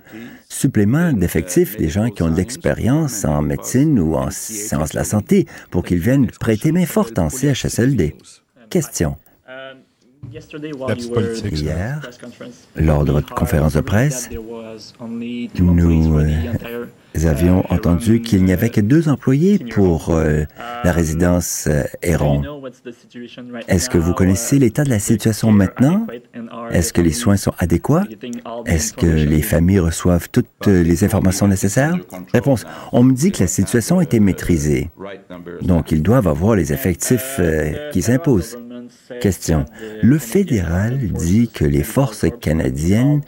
supplément d'effectifs des gens qui ont de l'expérience en médecine ou en sciences de la santé pour qu'ils viennent prêter main forte en CHSLD. Question. Hier, lors de votre conférence de presse, nous nous avions entendu qu'il n'y avait que deux employés pour euh, la résidence euh, Héron. Est-ce que vous connaissez l'état de la situation maintenant? Est-ce que les soins sont adéquats? Est-ce que les familles reçoivent toutes les informations nécessaires? Réponse. On me dit que la situation été maîtrisée. Donc, ils doivent avoir les effectifs euh, qui s'imposent. Question. Le fédéral dit que les forces canadiennes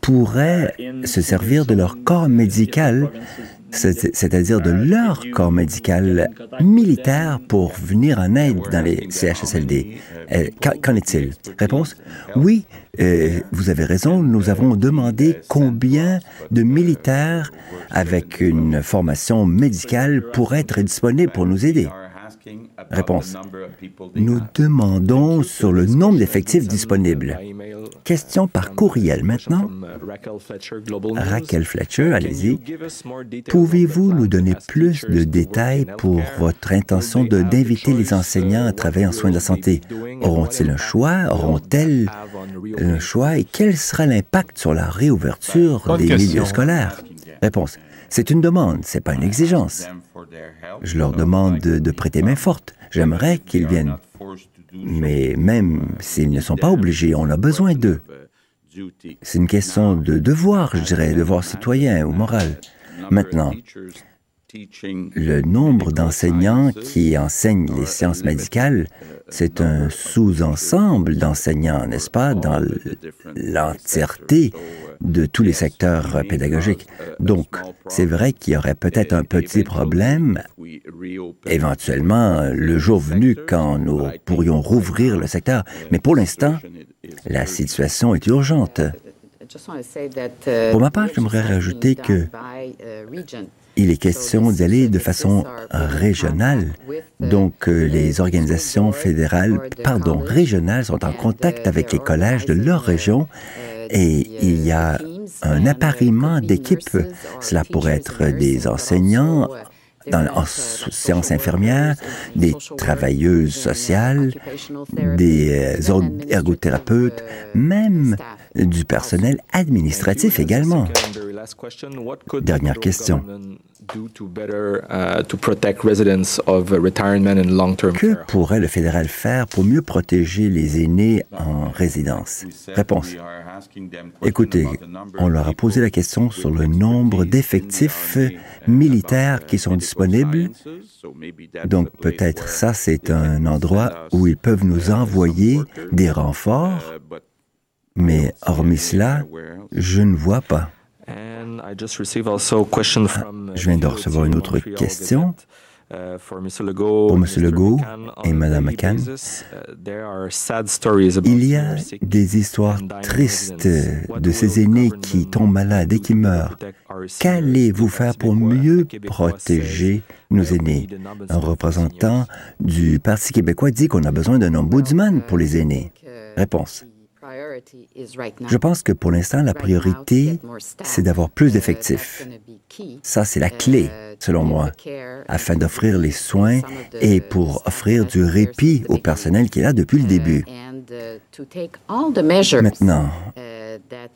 pourraient se servir de leur corps médical, c'est-à-dire de leur corps médical militaire pour venir en aide dans les CHSLD. Euh, qu'en est-il? Réponse? Oui, euh, vous avez raison, nous avons demandé combien de militaires avec une formation médicale pourraient être disponibles pour nous aider. Réponse. Nous demandons sur le nombre d'effectifs disponibles. Question par courriel maintenant. Raquel Fletcher, allez-y. Pouvez-vous nous donner plus de détails pour votre intention d'inviter les enseignants à travailler en soins de la santé? Auront-ils un choix? Auront-elles un choix? Et quel sera l'impact sur la réouverture des milieux scolaires? Réponse. C'est une demande, c'est pas une exigence. Je leur demande de, prêter main forte. J'aimerais qu'ils viennent. Mais même s'ils ne sont pas obligés, on a besoin d'eux. C'est une question de devoir, je dirais, devoir citoyen ou moral. Maintenant, le nombre d'enseignants qui enseignent les sciences médicales, c'est un sous-ensemble d'enseignants, n'est-ce pas, dans l'entièreté de tous les secteurs pédagogiques. Donc, c'est vrai qu'il y aurait peut-être un petit problème, éventuellement, le jour venu quand nous pourrions rouvrir le secteur. Mais pour l'instant, la situation est urgente. Pour ma part, j'aimerais rajouter que il est question d'y aller de façon régionale. Donc, euh, les organisations fédérales, pardon, régionales sont en contact avec les collèges de leur région et il y a un appariement d'équipes. Cela pourrait être des enseignants dans, en sciences infirmières, des travailleuses sociales, des euh, ergothérapeutes, même du personnel administratif également. Dernière question. Que pourrait le fédéral faire pour mieux protéger les aînés en résidence? Réponse. Écoutez, on leur a posé la question sur le nombre d'effectifs militaires qui sont disponibles. Donc peut-être ça, c'est un endroit où ils peuvent nous envoyer des renforts, mais hormis cela, je ne vois pas. Ah, je viens de recevoir une autre question uh, pour M. Legault et Mme McCann. Uh, Il y a des histoires tristes de ces aînés qui tombent malades et qui meurent? Qu'allez-vous faire pour mieux protéger nos aînés? Un représentant du Parti québécois dit qu'on a besoin d'un ombudsman pour les aînés. Réponse. Je pense que pour l'instant, la priorité, c'est d'avoir plus d'effectifs. Ça, c'est la clé, selon moi, afin d'offrir les soins et pour offrir du répit au personnel qui est là depuis le début. Maintenant,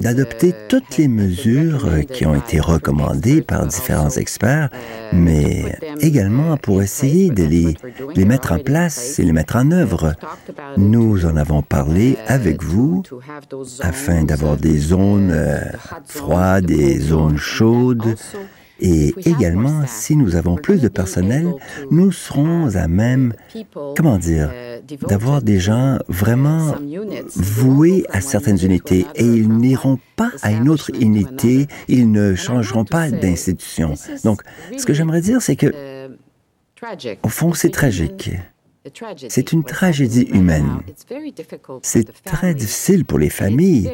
d'adopter toutes les mesures qui ont été recommandées par différents experts, mais également pour essayer de les, mettre en place et les mettre en œuvre. Nous en avons parlé avec vous afin d'avoir des zones euh, froides, des zones chaudes, et également, si nous avons plus de personnel, nous serons à même, comment dire, d'avoir des gens vraiment voués à certaines unités et ils n'iront pas à une autre unité, ils ne changeront pas d'institution. Donc, ce que j'aimerais dire, c'est que Au fond, c'est tragique. C'est une tragédie humaine. C'est très difficile pour les familles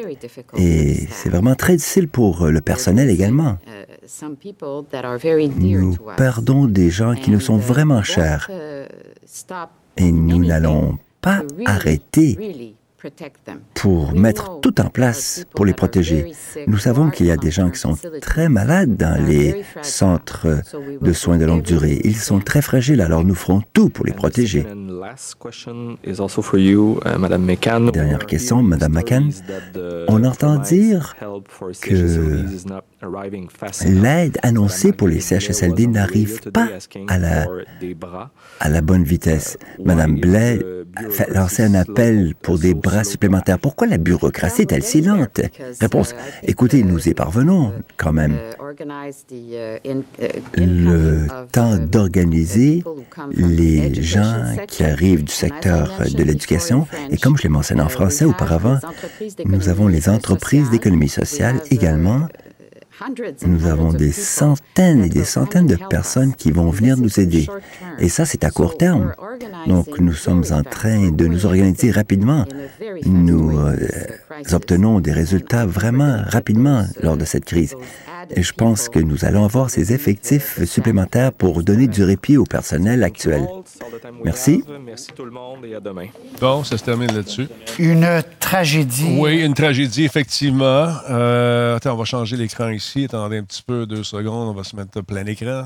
et c'est vraiment très difficile pour le personnel également. Nous perdons des gens qui nous sont vraiment chers et nous n'allons pas arrêter pour mettre tout en place pour les protéger. Nous savons qu'il y a des gens qui sont très malades dans les centres de soins de longue durée. Ils sont très fragiles, alors nous ferons tout pour les protéger. Dernière question, Madame McCann. On entend dire que l'aide annoncée pour les CHSLD n'arrive pas à la, à la bonne vitesse. Madame Blais a lancé un appel pour des bras supplémentaires. Pourquoi la bureaucratie est-elle si lente? Réponse. Écoutez, nous y parvenons quand même. Le temps d'organiser les gens qui arrivent du secteur de l'éducation, et comme je l'ai mentionné en français auparavant, nous avons les entreprises d'économie sociale également nous avons des centaines et des centaines de personnes qui vont venir nous aider. Et ça, c'est à court terme. Donc, nous sommes en train de nous organiser rapidement. Nous euh, obtenons des résultats vraiment rapidement lors de cette crise. Et je pense que nous allons avoir ces effectifs supplémentaires pour donner du répit au personnel actuel. Merci. Merci tout le monde et à demain. Bon, ça se termine là-dessus. Une tragédie. Oui, une tragédie, effectivement. Euh, attends, on va changer l'écran ici. Attendez un petit peu, deux secondes. On va se mettre plein écran.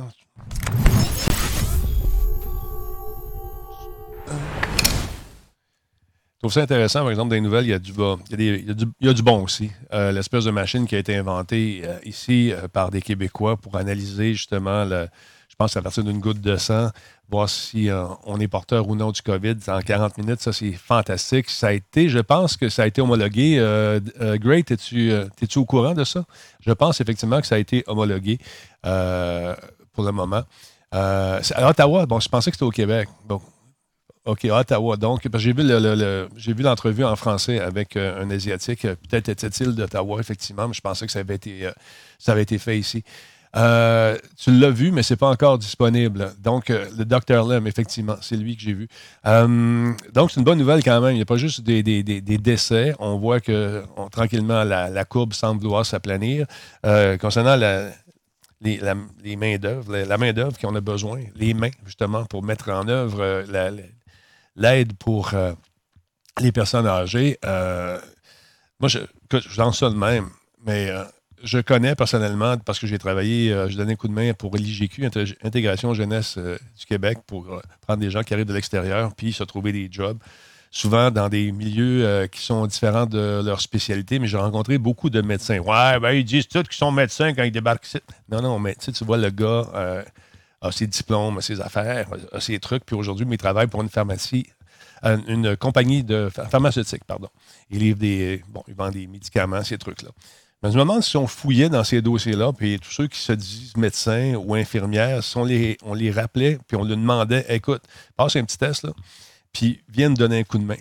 Je trouve ça intéressant, par exemple, dans les nouvelles, il y a du, bas, il y a il y a du, bon aussi. Euh, l'espèce de machine qui a été inventée euh, ici euh, par des Québécois pour analyser justement, le, pense à partir d'une goutte de sang, voir si on est porteur ou non du COVID en 40 minutes. Ça, c'est fantastique. Ça a été, je pense que ça a été homologué. Great, es-tu es au courant de ça? Je pense effectivement que ça a été homologué pour le moment. à Ottawa, bon, je pensais que c'était au Québec. OK, Ottawa. Donc, j'ai vu, l'entrevue en français avec euh, un Asiatique. Peut-être était-il d'Ottawa, effectivement, mais je pensais que euh, ça avait été fait ici. Euh, tu l'as vu, mais ce n'est pas encore disponible. Donc, le Dr. Lem, effectivement, c'est lui que j'ai vu. donc, c'est une bonne nouvelle quand même. Il n'y a pas juste des, décès. On voit que tranquillement, la, courbe semble vouloir s'aplanir. concernant la, les, mains-d'œuvre, la, main-d'œuvre qu'on a besoin, les mains, justement, pour mettre en œuvre la, l'aide pour euh, les personnes âgées, euh, moi, je, j'en ça de même, mais euh, je connais personnellement, parce que j'ai travaillé, je donnais un coup de main pour l'IGQ, Intégration Jeunesse du Québec, pour prendre des gens qui arrivent de l'extérieur, puis se trouver des jobs souvent dans des milieux qui sont différents de leur spécialité, mais j'ai rencontré beaucoup de médecins. Ouais, ben ils disent tous qu'ils sont médecins quand ils débarquent. Non, non, mais tu vois, le gars, a ses diplômes, a ses affaires, a ses trucs. Puis aujourd'hui, il travaille pour une pharmacie, euh, une compagnie de pharmaceutique, pardon. Il livre des, bon, il vend des médicaments, ces trucs-là. Mais je me demande si on fouillait dans ces dossiers-là, puis tous ceux qui se disent médecins ou infirmières, si on les, on les rappelait, puis on leur demandait, écoute, passe un petit test, là, puis viens donner un coup de main.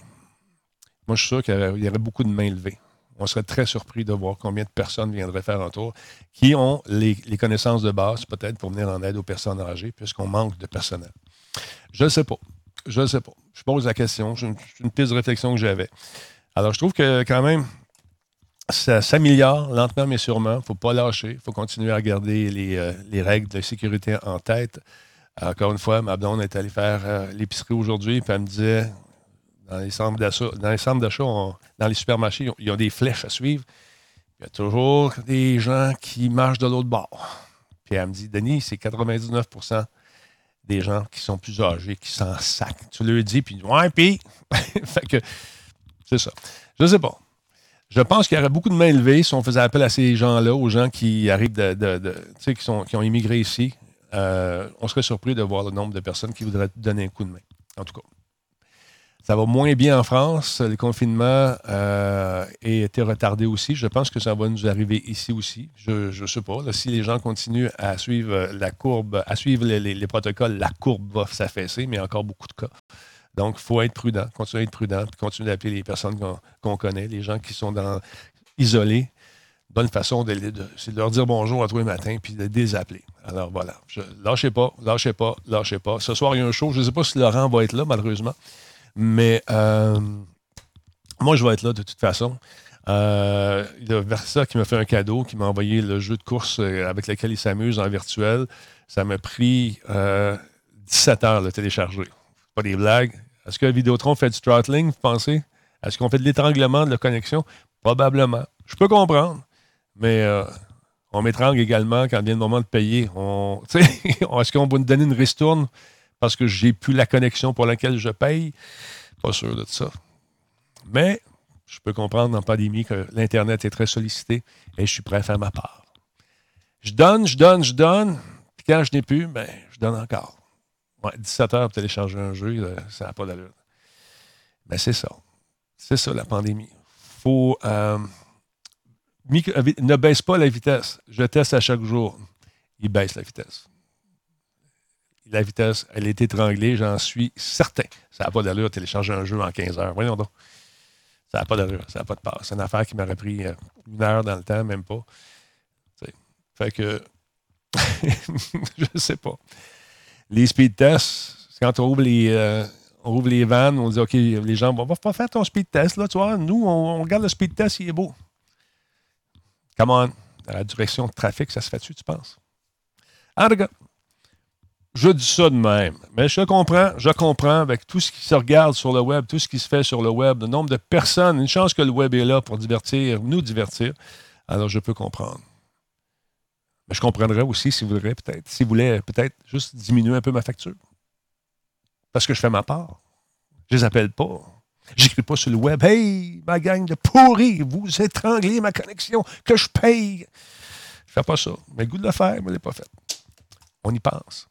Moi, je suis sûr qu'il y aurait beaucoup de mains levées on serait très surpris de voir combien de personnes viendraient faire un tour qui ont les, connaissances de base, peut-être, pour venir en aide aux personnes âgées, puisqu'on manque de personnel. Je ne sais pas. Je ne sais pas. Je pose la question. C'est une, piste de réflexion que j'avais. Alors, je trouve que quand même, ça s'améliore lentement mais sûrement. Il ne faut pas lâcher. Il faut continuer à garder euh, les, règles de sécurité en tête. Encore une fois, ma blonde est allée faire euh, l'épicerie aujourd'hui, puis elle me disait dans les centres d'achat, dans les dans les supermarchés, il y a des flèches à suivre. Il y a toujours des gens qui marchent de l'autre bord. Puis elle me dit, Denis, c'est 99% des gens qui sont plus âgés, qui s'en sacent. Tu leur dis, puis ouais, puis. fait que, c'est ça. Je sais pas. Je pense qu'il y aurait beaucoup de mains levées si on faisait appel à ces gens-là, aux gens qui arrivent de, qui, sont, qui ont immigré ici. Euh, on serait surpris de voir le nombre de personnes qui voudraient donner un coup de main. En tout cas. Ça va moins bien en France. Le confinement euh, a été retardé aussi. Je pense que ça va nous arriver ici aussi. Je ne sais pas. si les gens continuent à suivre la courbe, à suivre les, protocoles, la courbe va s'affaisser, mais encore beaucoup de cas. Donc, il faut être prudent, continuer à être prudent, continuer d'appeler les personnes qu'on connaît, les gens qui sont dans, isolés bonne façon, de, c'est de leur dire bonjour à tous les matins puis de les appeler. Alors voilà, je, lâchez pas, lâchez pas, lâchez pas. Ce soir, il y a un show. Je ne sais pas si Laurent va être là, malheureusement. Mais euh, moi, je vais être là de toute façon. Euh, il y a Versa qui m'a fait un cadeau, qui m'a envoyé le jeu de course euh, avec lequel il s'amuse en virtuel. Ça m'a pris 17 heures de télécharger. Pas des blagues. Est-ce que Vidéotron fait du throttling, vous pensez? Est-ce qu'on fait de l'étranglement de la connexion? Probablement. Je peux comprendre. Mais on m'étrangle également quand vient le moment de payer. Est-ce qu'on va nous donner une ristourne parce que j'ai plus la connexion pour laquelle je paye? Pas sûr de ça. Mais je peux comprendre en pandémie que l'Internet est très sollicité et je suis prêt à faire ma part. Je donne, je donne, je donne. Puis quand je n'ai plus, ben, je donne encore. 17 heures pour télécharger un jeu, ça n'a pas d'allure. Mais c'est ça. C'est ça, la pandémie. faut. Euh, ne baisse pas la vitesse. Je teste à chaque jour. Il baisse la vitesse. La vitesse, elle est étranglée, j'en suis certain. Ça n'a pas d'allure de télécharger un jeu en 15 heures. Voyons donc. Ça n'a pas d'allure, ça n'a pas de part. C'est une affaire qui m'aurait pris euh, une heure dans le temps, même pas. fait que, je ne sais pas. Les speed tests, quand on ouvre les, euh, on ouvre les vannes, on dit, OK, les gens, on va pas faire ton speed test, là, tu vois. Nous, on, regarde le speed test, il est beau. Come on. la direction de trafic, ça se fait-tu, tu penses? En tout cas, je dis ça de même. Mais je comprends, je comprends avec tout ce qui se regarde sur le web, tout ce qui se fait sur le web, le nombre de personnes, une chance que le web est là pour divertir, nous divertir. Alors, je peux comprendre. Mais je comprendrais aussi si vous voulez peut-être, si vous voulez peut-être juste diminuer un peu ma facture. Parce que je fais ma part. Je les appelle pas. J'écris pas sur le web. Hey, ma gang de pourris, vous étranglez ma connexion, que je paye. Je fais pas ça. Mais le goût de le faire, mais je l'ai pas fait. On y pense.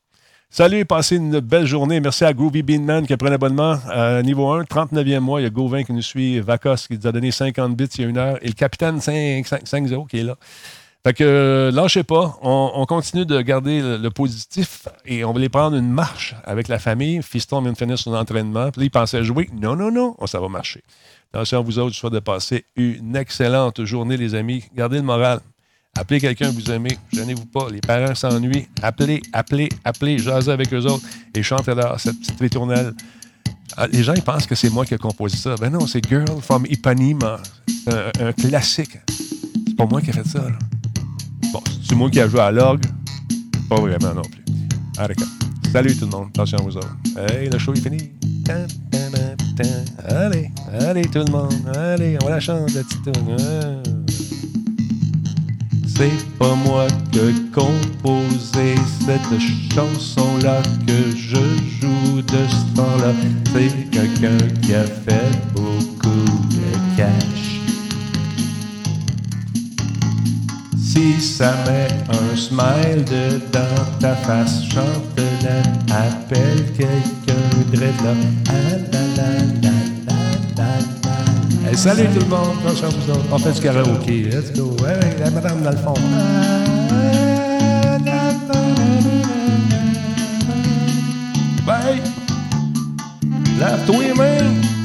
Salut, passez une belle journée. Merci à Groovy Beanman qui a pris un abonnement. Euh, niveau 1, 39e mois. Il y a Gauvin qui nous suit, Vacos qui nous a donné 50 bits il y a une heure et le capitaine 5-0 qui est là. Fait que euh, lâchez pas. On, continue de garder le, positif et on va les prendre une marche avec la famille. Fiston vient de finir son entraînement. Puis là, il pensait jouer. Non, non, non. ça va marcher. Attention à vous autres, je souhaite de passer une excellente journée, les amis. Gardez le moral. Appelez quelqu'un que vous aimez. Gênez-vous pas. Les parents s'ennuient. Appelez, appelez, appelez. Jasez avec eux autres et chantez-leur cette petite ritournelle. Ah, les gens, ils pensent que c'est moi qui ai composé ça. Ben non, c'est Girl from Ipanema. Un, un classique. C'est pas moi qui ai fait ça. Bon, c'est moi qui ai joué à l'orgue. Pas vraiment non plus. Allez, Salut tout le monde. Attention à vous autres. Hey, le show est fini. Allez, allez tout le monde. Allez, on va la chanter, la petite c'est pas moi que composé cette chanson-là que je joue de ce temps-là. C'est quelqu'un qui a fait beaucoup de cash. Si ça met un smile dedans ta face, chante-la, appelle quelqu'un de là. Ah, la, la, la. Salut tout le monde, attention vous autres. On fait du karaoké. Let's go. Hey, la madame dans fond. Bye. Lave-toi les mains.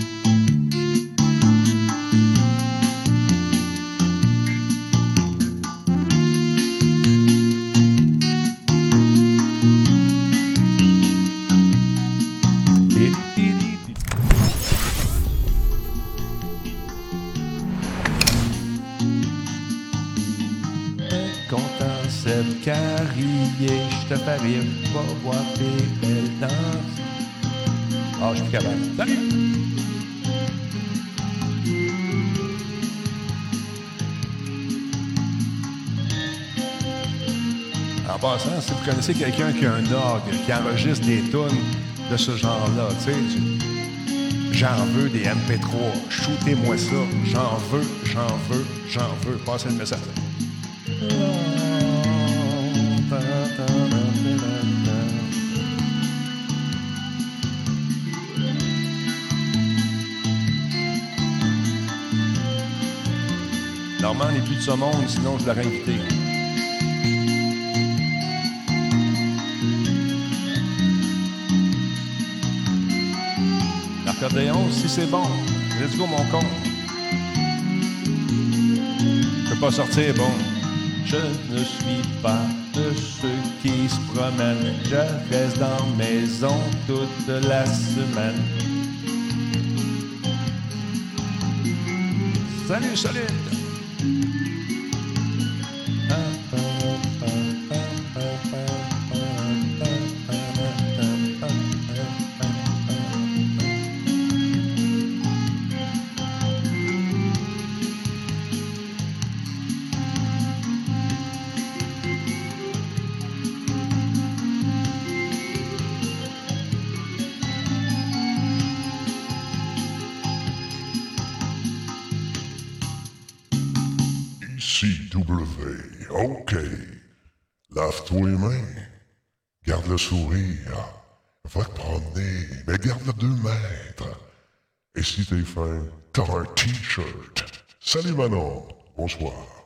Rire, va voir tes belles danses. Ah, je suis capable. Salut! En passant, si vous connaissez quelqu'un qui a un dog, qui enregistre des tonnes de ce genre-là, tu sais, j'en veux des MP3, shootez-moi ça, j'en veux, j'en veux, j'en veux, passez le message. Ce monde, sinon je l'aurais invité. L'accordéon, si c'est bon, let's go mon con. Je peux pas sortir, bon. Je ne suis pas de ceux qui se promènent. Je reste dans maison toute la semaine. Salut, solide! Salut Manon. Bonsoir.